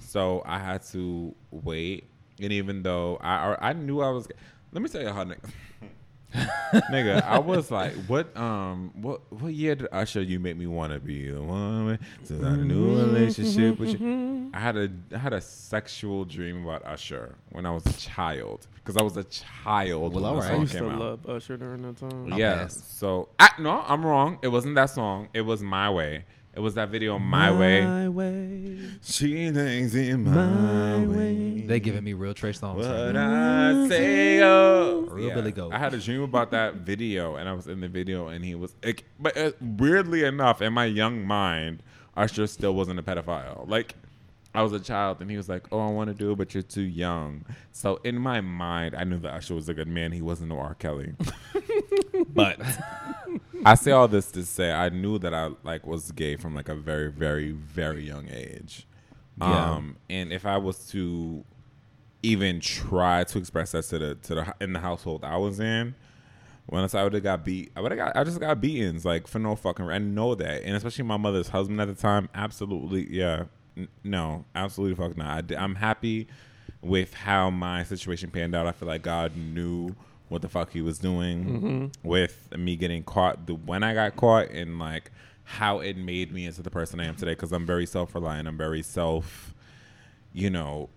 So I had to wait. And even though I I knew I was, let me tell you how. nigga- Nigga, I was like, what um what what year did Usher you make me wanna be the woman to a new relationship with you? I had a I had a sexual dream about Usher when I was a child. Because I was a child Well, when the alright. I song used to out. love Usher during that time. I'll yeah. So I, no, I'm wrong. It wasn't that song. It was My Way. It was that video My, Way. My way. She thinks in My my way. way. They giving me real Trey Songz. right What. I say, oh. Real Billy Goat. I had a dream about that video, and I was in the video, and he was. Like, but uh, weirdly enough, in my young mind, Usher still wasn't a pedophile. Like, I was a child, and he was like, "Oh, I want to do it, but you're too young." So in my mind, I knew that Usher was a good man. He wasn't no R. Kelly. but I say all this to say I knew that I like was gay from like a very, very, very young age. Yeah. Um, and if I was to even try to express that to the to the in the household I was in, when I would have got beat, I would have got I just got beatings like for no fucking. I know that, and especially my mother's husband at the time. Absolutely, yeah, N- no, absolutely fuck not. I I'm happy with how my situation panned out. I feel like God knew what the fuck he was doing with me getting caught. The when I got caught and like how it made me into the person I am today. Because I'm very self reliant. I'm very self, you know,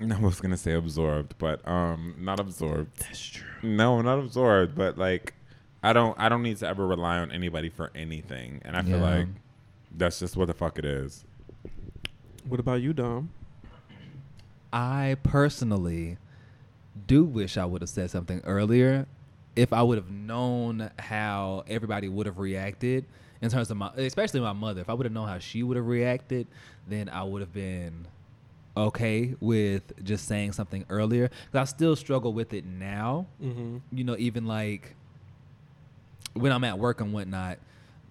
I was gonna say absorbed, but um, not absorbed. That's true. No, not absorbed, but like, I don't, I don't need to ever rely on anybody for anything, and I feel Yeah. like that's just what the fuck it is. What about you, Dom? I personally do wish I would have said something earlier. If I would have known how everybody would have reacted in terms of my, especially my mother, if I would have known how she would have reacted, then I would have been okay with just saying something earlier. Cause I still struggle with it now. Mm-hmm. You know, even like when I'm at work and whatnot,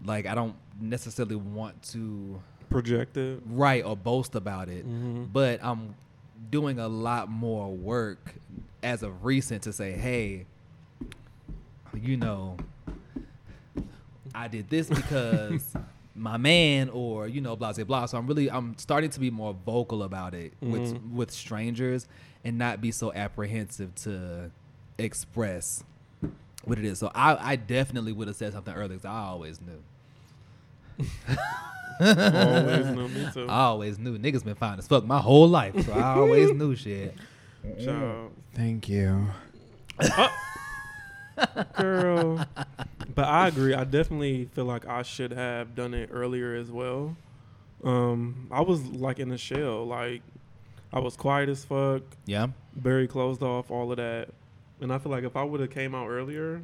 like I don't necessarily want to project it, write or boast about it Mm-hmm. but I'm doing a lot more work as of recent to say, hey, you know, I did this because my man, or you know, blah blah blah. So I'm really I'm starting to be more vocal about it with Mhm. with strangers and not be so apprehensive to express what it is. So I I definitely would have said something earlier because I always knew. Always knew me too. I always knew niggas been fine as fuck my whole life, so I always knew shit. Child. Thank you. girl. But I agree. I definitely feel like I should have done it earlier as well. Um, I was like in a shell. Like I was quiet as fuck, Yeah, very closed off, all of that. And I feel like if I would have came out earlier,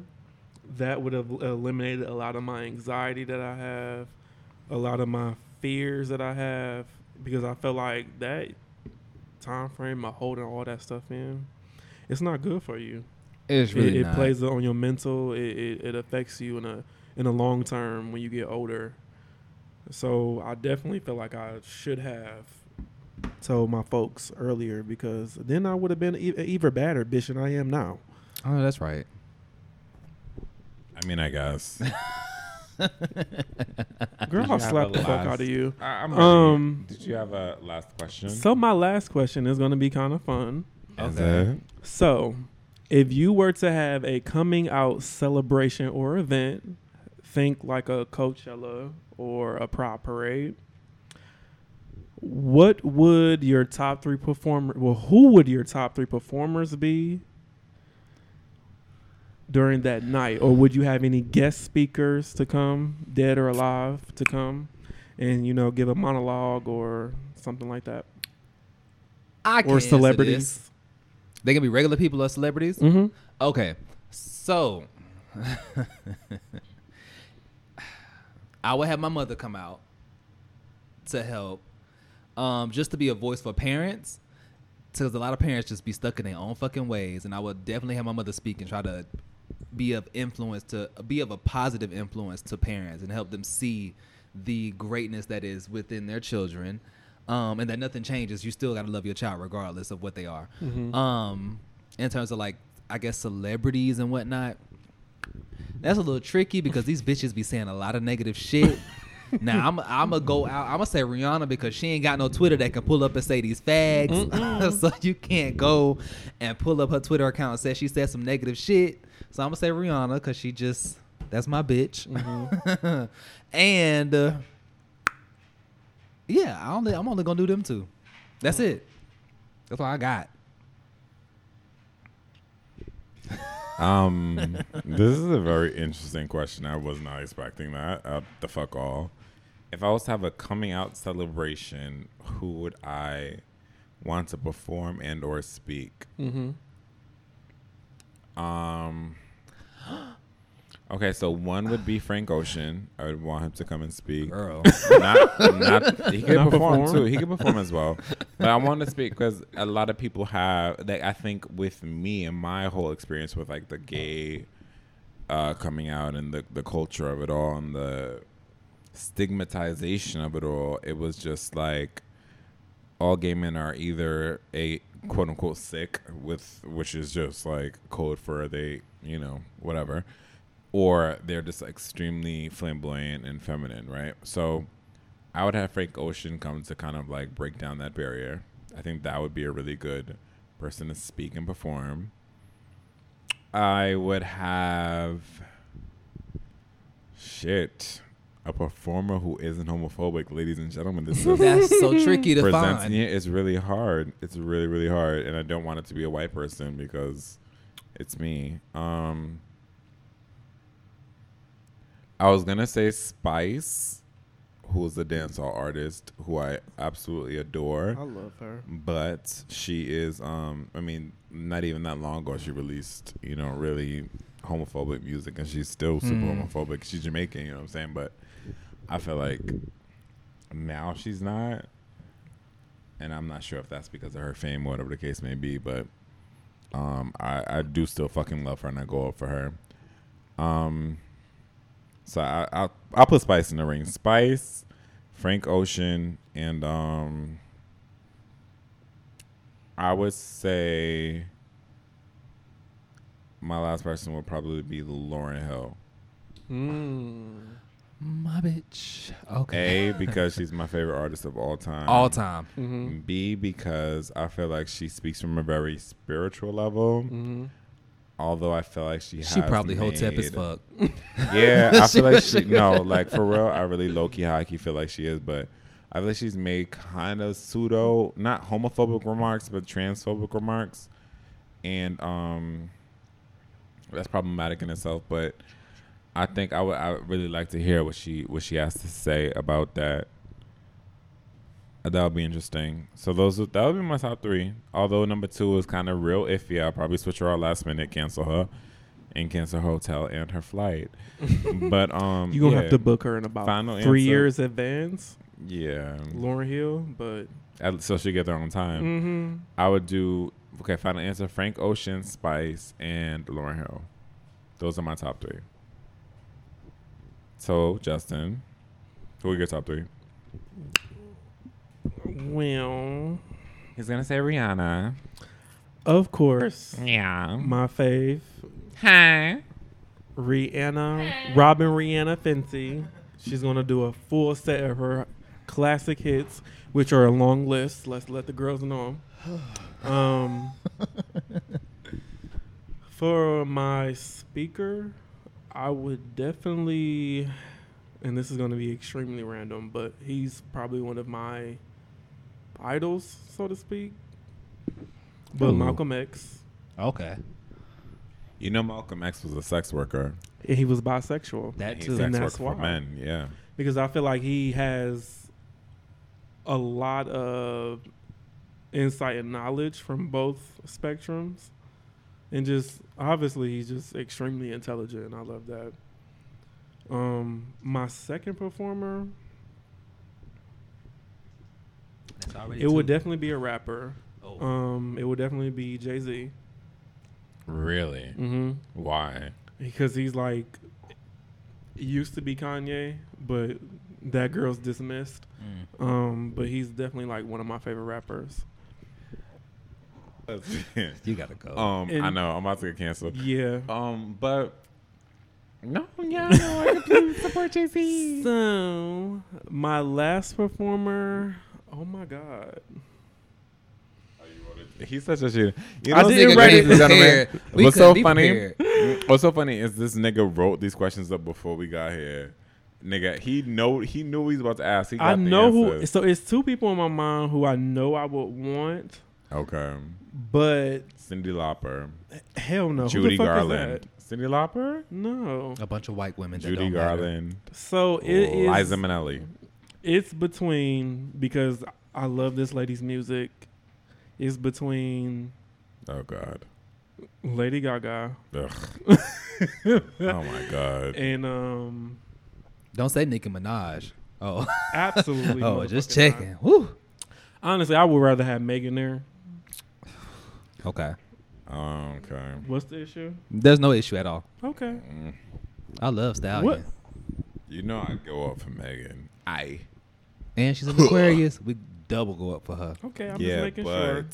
that would have eliminated a lot of my anxiety that I have, a lot of my fears that I have, because I felt like that time frame of holding all that stuff in, it's not good for you it's it, really it not. plays on your mental. It, it, it affects you in a in a long term when you get older. So I definitely feel like I should have told my folks earlier because then I would have been e- even badder bitch than I am now. Oh, that's right. I mean, I guess. Girl, Did you I'll have slap a the fuck out of you. I, I'm. Um, Did you have a last question? So my last question is going to be kind of fun. Okay. So, if you were to have a coming out celebration or event, think like a Coachella or a Pride Parade. What would your top three performer? Well, who would your top three performers be during that night, or would you have any guest speakers to come, dead or alive, to come, and you know give a monologue or something like that, I or celebrities? They can be regular people or celebrities. Mm-hmm. Okay, so I would have my mother come out to help, um, just to be a voice for parents. Because a lot of parents just be stuck in their own fucking ways, and I would definitely have my mother speak and try to be of influence to be of a positive influence to parents and help them see the greatness that is within their children, um, and that nothing changes. You still gotta love your child regardless of what they are. Mhm. Um, in terms of like, I guess celebrities and whatnot. That's a little tricky because these bitches be saying a lot of negative shit. now I'm I'm gonna go out. I'm gonna say Rihanna because she ain't got no Twitter that can pull up and say these fags. so you can't go and pull up her Twitter account and say she said some negative shit. So I'm gonna say Rihanna because she just that's my bitch. and uh, yeah, I only I'm only gonna do them two. That's it. That's all I got. Um, this is a very interesting question. I was not expecting that. Uh, the fuck all. If I was to have a coming out celebration, who would I want to perform and or speak? Mm-hmm. Um. Okay, so one would be Frank Ocean. I would want him to come and speak. Girl. Not, not he could Not perform, perform? too. He could perform as well. But I want to speak because a lot of people have. Like I think with me and my whole experience with like the gay uh, coming out and the the culture of it all and the stigmatization of it all, it was just like all gay men are either a quote unquote sick with which is just like code for they you know whatever or they're just extremely flamboyant and feminine right so i would have frank ocean come to kind of like break down that barrier i think that would be a really good person to speak and perform i would have shit a performer who isn't homophobic, ladies and gentlemen. This is That's so tricky to presenting find. it is really hard. It's really really hard, and I don't want it to be a white person because it's me. Um, I was gonna say Spice, who is a dancehall artist who I absolutely adore, I love her. but she is. Um, I mean, not even that long ago she released you know really homophobic music, and she's still super Hmm. homophobic. She's Jamaican, you know what I'm saying? But I feel like now she's not, and I'm not sure if that's because of her fame or whatever the case may be. But um, I I do still fucking love her, and I go up for her. Um, so I I'll, I'll put Spice in the ring. Spice, Frank Ocean, and um, I would say my last person would probably be Lauryn Hill. Mm. My bitch. Okay. A because she's my favorite artist of all time. All time. Mm-hmm. B because I feel like she speaks from a very spiritual level. Mm-hmm. Although I feel like she She probably hotep as made- fuck. Yeah, I feel like she no, like for real, I really low key high key feel like she is, but I feel like she's made kind of pseudo, not homophobic remarks, but transphobic remarks, and um, that's problematic in itself. But I think I would I would really like to hear what she what she has to say about that. That would be interesting. So those would- that would be my top three. Although number two is kind of real iffy. I'll probably switch her out last minute, cancel her, and cancel her hotel and her flight. but um, You gonna yeah, have to book her in about Final three answer. years advance, Yeah, Lauryn Hill. But At- so she get there on time. mm-hmm. I would do okay. Final answer: Frank Ocean, Spice, and Lauryn Hill. Those are my top three. So Justin, who are your top three? Well, He's gonna say Rihanna. of course, Yeah. my fave, Hi. Rihanna, Robyn Rihanna Fenty. She's gonna do a full set of her classic hits, which are a long list. Let's let the girls know. Um, for my speaker, I would definitely, and this is gonna be extremely random, but he's probably one of my idols, so to speak. But Ooh. Malcolm X, Okay. You know Malcolm X was a sex worker. he was bisexual. That too. And that's why. men. Yeah. because I feel like he has a lot of insight and knowledge from both spectrums, and just obviously he's just extremely intelligent. And I love that. Um, my second performer, That's already it would definitely be a rapper. Oh. Um, it would definitely be Jay Z. Really? Mm-hmm. Why? Because he's like used to be Kanye, but that girl's dismissed. Mm. Um, but he's definitely like one of my favorite rappers. You gotta go. um, I know I'm about to get canceled. Yeah. Um, but no, yeah, no, I completely support Jay Z. So my last performer. Oh my god. He's such a shit. You I know, didn't ladies write and it gentlemen, What's so funny? What's so funny is this nigga wrote these questions up before we got here. Nigga, he know he knew what he was about to ask. He got I the know who. So it's two people in my mind who I know I would want, Okay, but Cyndi Lauper, hell no. who Judy the fuck Is Garland, that? Cyndi Lauper, No. A bunch of white women. that Judy don't matter. Garland, So it is. Liza Minnelli. It's between because I love this lady's music. It's between Oh God. Lady Gaga Ugh. oh my God. and um Don't say Nicki Minaj. Oh, absolutely. oh, just checking. not. Woo. Honestly, I would rather have Megan there. Okay. Okay. What's the issue? There's no issue at all. Okay. Mm. I love Stallion. What? You know I go up for Megan. I. And she's an Aquarius. we double go up for her. Okay, I'm yeah, just making but sure.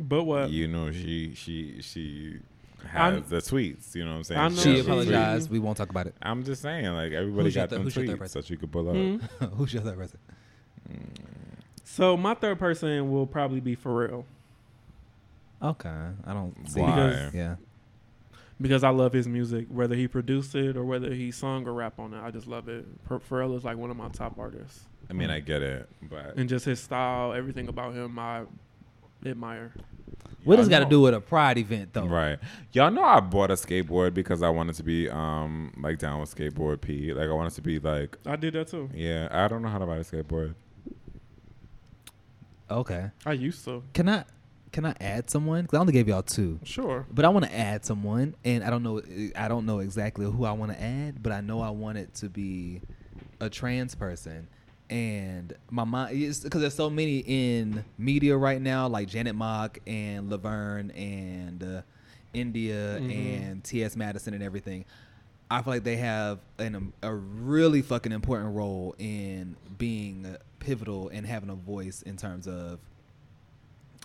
But what? you know she she she I'm- has the tweets. You know what I'm saying? I know She she- apologized. We won't talk about it. I'm just saying, like everybody Who's your got th- them who's tweets person? that you could pull up. Hmm? Who's your other person? So my third person will probably be Pharrell Okay. I don't see. Why? Yeah. because I love his music, whether he produced it or whether he sung or rap on it. I just love it. Per- Pharrell is like one of my top artists, I mean, I get it, but and just his style, everything about him, I admire. What does Y'all got to do with a pride event though? Right. Y'all know I bought a skateboard because I wanted to be um like down with skateboard P. Like I wanted to be like I did that too. yeah, I don't know how to ride a skateboard. Okay. I used to. Can I can I add someone? Because I only gave y'all two. Sure. But I want to add someone, and I don't know. I don't know exactly who I want to add, but I know I want it to be a trans person. And my mind is because there's so many in media right now, like Janet Mock and Laverne and uh, India Mhm. and T.S. Madison and everything. I feel like they have an, um, a really fucking important role in being pivotal and having a voice in terms of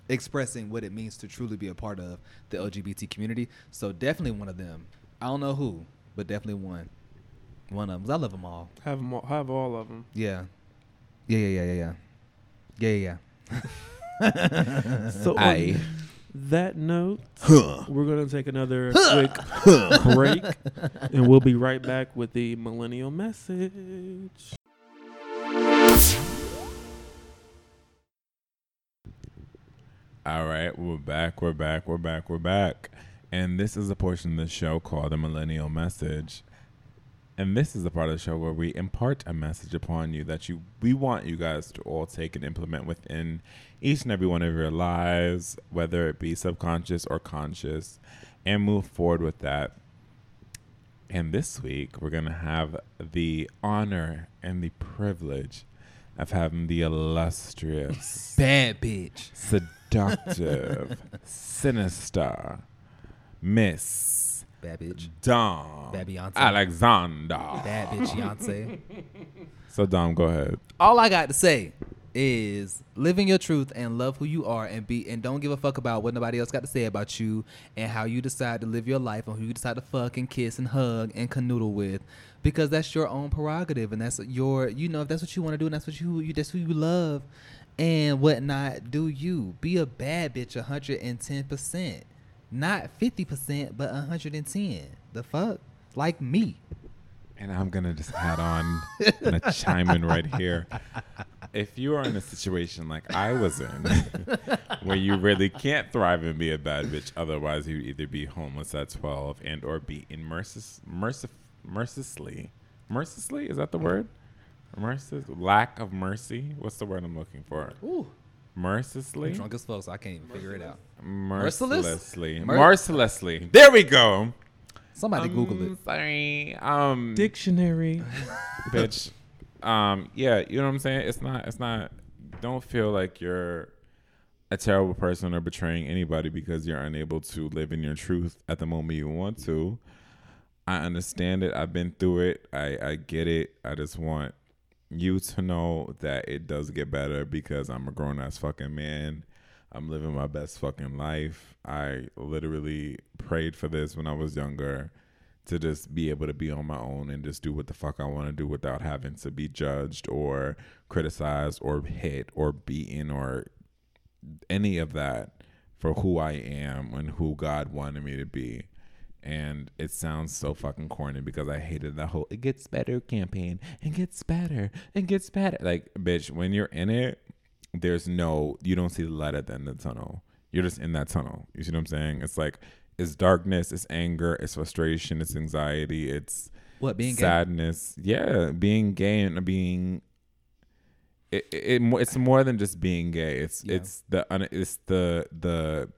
expressing what it means to truly be a part of the LGBT community. So definitely one of them. I don't know who, but definitely one. One of them. 'Cause I love them all. Have 'em all, have all of them. Yeah. Yeah, yeah, yeah, yeah, yeah. Yeah, yeah, So Aye. on that note, huh. we're gonna take another quick break, and we'll be right back with the millennial message. All right, we're back, we're back, we're back, we're back. And this is a portion of the show called the Millennial Message. And this is the part of the show where we impart a message upon you that you we want you guys to all take and implement within each and every one of your lives, whether it be subconscious or conscious, and move forward with that. And this week we're gonna have the honor and the privilege of having the illustrious Bad bitch. seductive, sinister, Miss Bad bitch. Dom Bad Beyonce. Alexander. Bad bitch Beyonce. So Dom, go ahead. all I got to say is living your truth and love who you are and be and don't give a fuck about what nobody else got to say about you and how you decide to live your life and who you decide to fuck and kiss and hug and canoodle with because that's your own prerogative and that's your you know if that's what you want to do and that's what you, you that's who you love and whatnot do you be a bad bitch 110% not 50% but 110 the fuck like me And I'm gonna just add on and chime in right here. If you are in a situation like I was in, where you really can't thrive and be a bad bitch, otherwise you'd either be homeless at 12 and or be in mercis, mercif, mercilessly, mercilessly is that the word? Mercis, lack of mercy. What's the word I'm looking for? Ooh. Mercilessly. I'm drunk as fuck so I can't even figure it out Merciless? Merciless? Mercilessly. Mer- Mercilessly. There we go. somebody google it Um, Sorry. Um Dictionary. bitch. Um, yeah, you know what I'm saying? It's not it's not don't feel like you're a terrible person or betraying anybody because you're unable to live in your truth at the moment you want to. I understand it. I've been through it. I, I get it. I just want you to know that it does get better because I'm a grown ass fucking man. I'm living my best fucking life. I literally prayed for this when I was younger to just be able to be on my own and just do what the fuck I want to do without having to be judged or criticized or hit or beaten or any of that for who I am and who God wanted me to be. And it sounds so fucking corny because I hated that whole it gets better campaign. It gets better. It gets better. Like, bitch, when you're in it, there's no you don't see the light at the end of the tunnel. You're just in that tunnel. You see what I'm saying? It's like it's darkness, it's anger, it's frustration, it's anxiety, it's what being gay? sadness. Yeah, being gay and being it, it, it it's more than just being gay. It's Yeah. it's the it's the the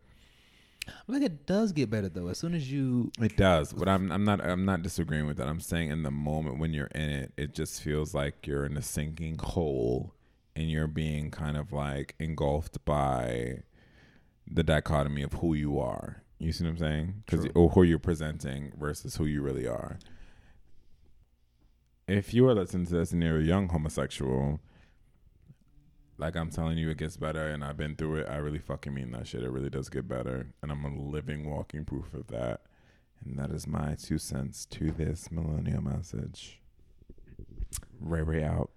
Like it does get better though. As soon as you it does. But I'm I'm not I'm not disagreeing with that. I'm saying in the moment when you're in it, it just feels like you're in a sinking hole and you're being kind of like engulfed by the dichotomy of who you are. You see what I'm saying? Because or who you're presenting versus who you really are. If you are listening to this and you're a young homosexual, like I'm telling you, it gets better, and I've been through it. I really fucking mean that shit. It really does get better, and I'm a living, walking proof of that. And that is my two cents to this millennial message. Ray Ray out.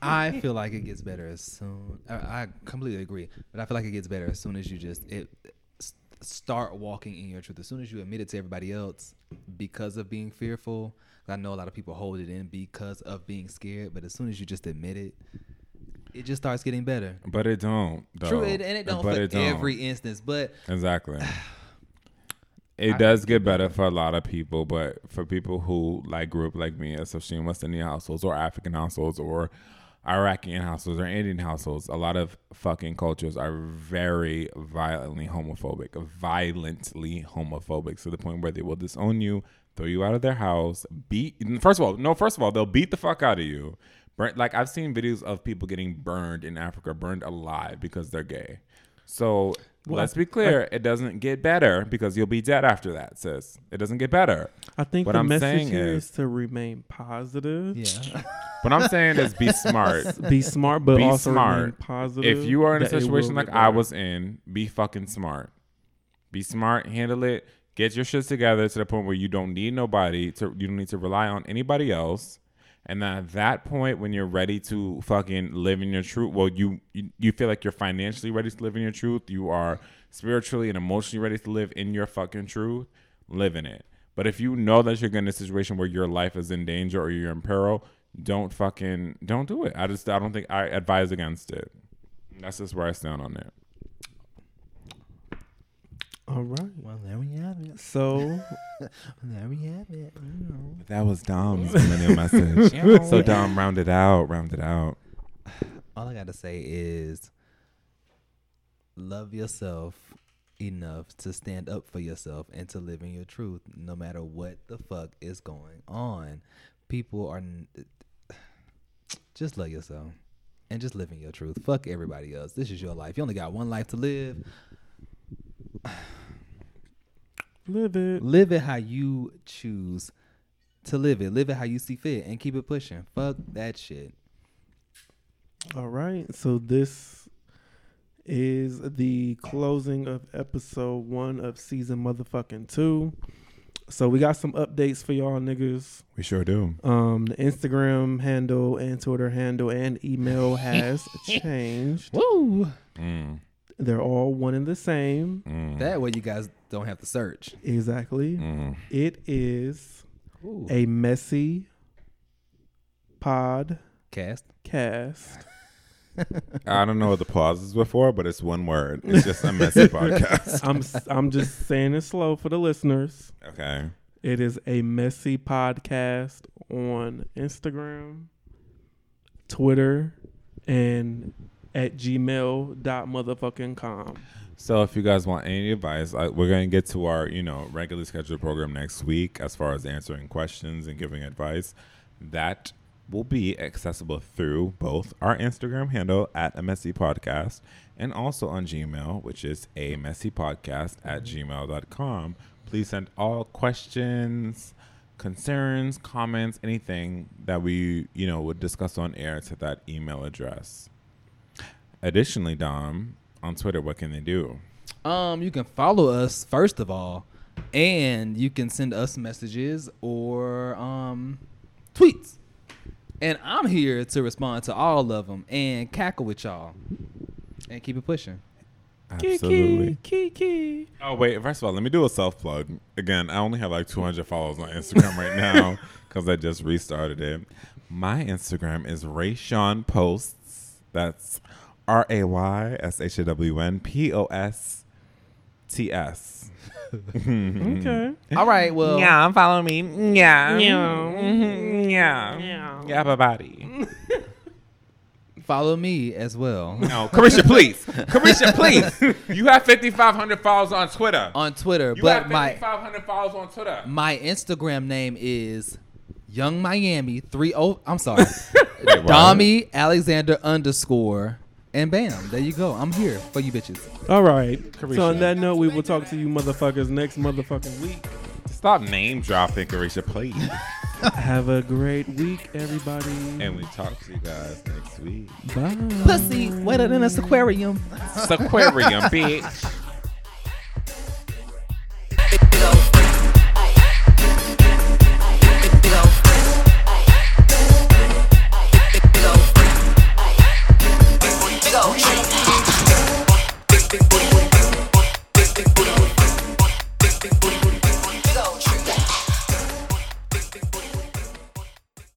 I feel like it gets better as soon. I, completely agree, but I feel like it gets better as soon as you just it start walking in your truth. As soon as you admit it to everybody else, because of being fearful. I know a lot of people hold it in because of being scared, but as soon as you just admit it, it just starts getting better. But it don't. Though. True, and and it don't But for it don't. every instance, but Exactly. It I does get better for a lot of people, but for people who like grew up like me, especially in West Indian households or African households or Iraqi households or Indian households, a lot of fucking cultures are very violently homophobic, violently homophobic to the point where they will disown you, throw you out of their house, beat. First of all, no, first of all, they'll beat the fuck out of you. Burn, like I've seen videos of people getting burned in Africa, burned alive because they're gay. So Well, let's be clear, it doesn't get better because you'll be dead after that, sis. It doesn't get better. I think What the I'm message saying here is- is to remain positive. yeah. What I'm saying is be smart. Be smart, but Be also remain smart. positive. if you are in a that it will situation like I was in, be fucking smart. Be smart, handle it, get your shit together to the point where you don't need nobody to you don't need to rely on anybody else. And then at that point when you're ready to fucking live in your truth, well you you, you feel like you're financially ready to live in your truth, you are spiritually and emotionally ready to live in your fucking truth, live in it. But if you know that you're in a situation where your life is in danger or you're in peril, don't fucking don't do it. I just I don't think I advise against it. That's just where I stand on it. All right. Well, there we have it. So There we have it. That was Dom's millennial message. so Dom, round it out, round it out. All I gotta say is love yourself enough to stand up for yourself and to live in your truth no matter what the fuck is going on. People are n- just love yourself and just live in your truth. Fuck everybody else. This is your life. You only got one life to live. Live it. Live it how you choose to live it. Live it how you see fit and keep it pushing. Fuck that shit. All right. So this is the closing of episode one of season motherfucking two. So we got some updates for y'all niggas. We sure do. Um, the Instagram handle and Twitter handle and email has changed. Woo! Mm, They're all one and the same. mm, That way you guys don't have to search. Exactly. mm. It is Ooh. a messy podcast. Cast. Cast. I don't know what the pauses were for, but it's one word. It's just a messy podcast. I'm s- I'm just saying it slow for the listeners. Okay. It is a messy podcast on Instagram, Twitter, and at gmail dot motherfucking com. So if you guys want any advice, I, we're going to get to our, you know, regularly scheduled program next week as far as answering questions and giving advice. That will be accessible through both our Instagram handle at a messy Podcast and also on Gmail, which is a messy podcast at gmail.com. Please send all questions, concerns, comments, anything that we, you know, would discuss on air to that email address. Additionally, Dom, on Twitter, what can they do? Um, you can follow us first of all, and you can send us messages or um tweets. And I'm here to respond to all of them and cackle with y'all and keep it pushing. Absolutely. Kiki. Oh wait, first of all, let me do a self plug. Again, I only have like 200 followers on Instagram right now because I just restarted it. My Instagram is Ray Rayshawn Posts. That's R A Y S H A W N P O S T S. Okay. All right, well, Yeah, follow me. Yeah. Yeah. Mhm. Yeah. Yeah, body. follow me as well No, Carisha, please. Carisha, please. You have 5,500 followers on Twitter. on Twitter. You but have my 5,500 followers on Twitter. my Instagram name is Young Miami three oh. I'm sorry, Wait, what? Alexander underscore. And bam, there you go. I'm here for you bitches. All right. Carisha. So on that note, we will talk to you motherfuckers next motherfucking week. Stop name dropping, Carisha, please. Have a great week, everybody. and we talk to you guys next week. Bye. Pussy wetter than a aquarium. Aquarium, bitch.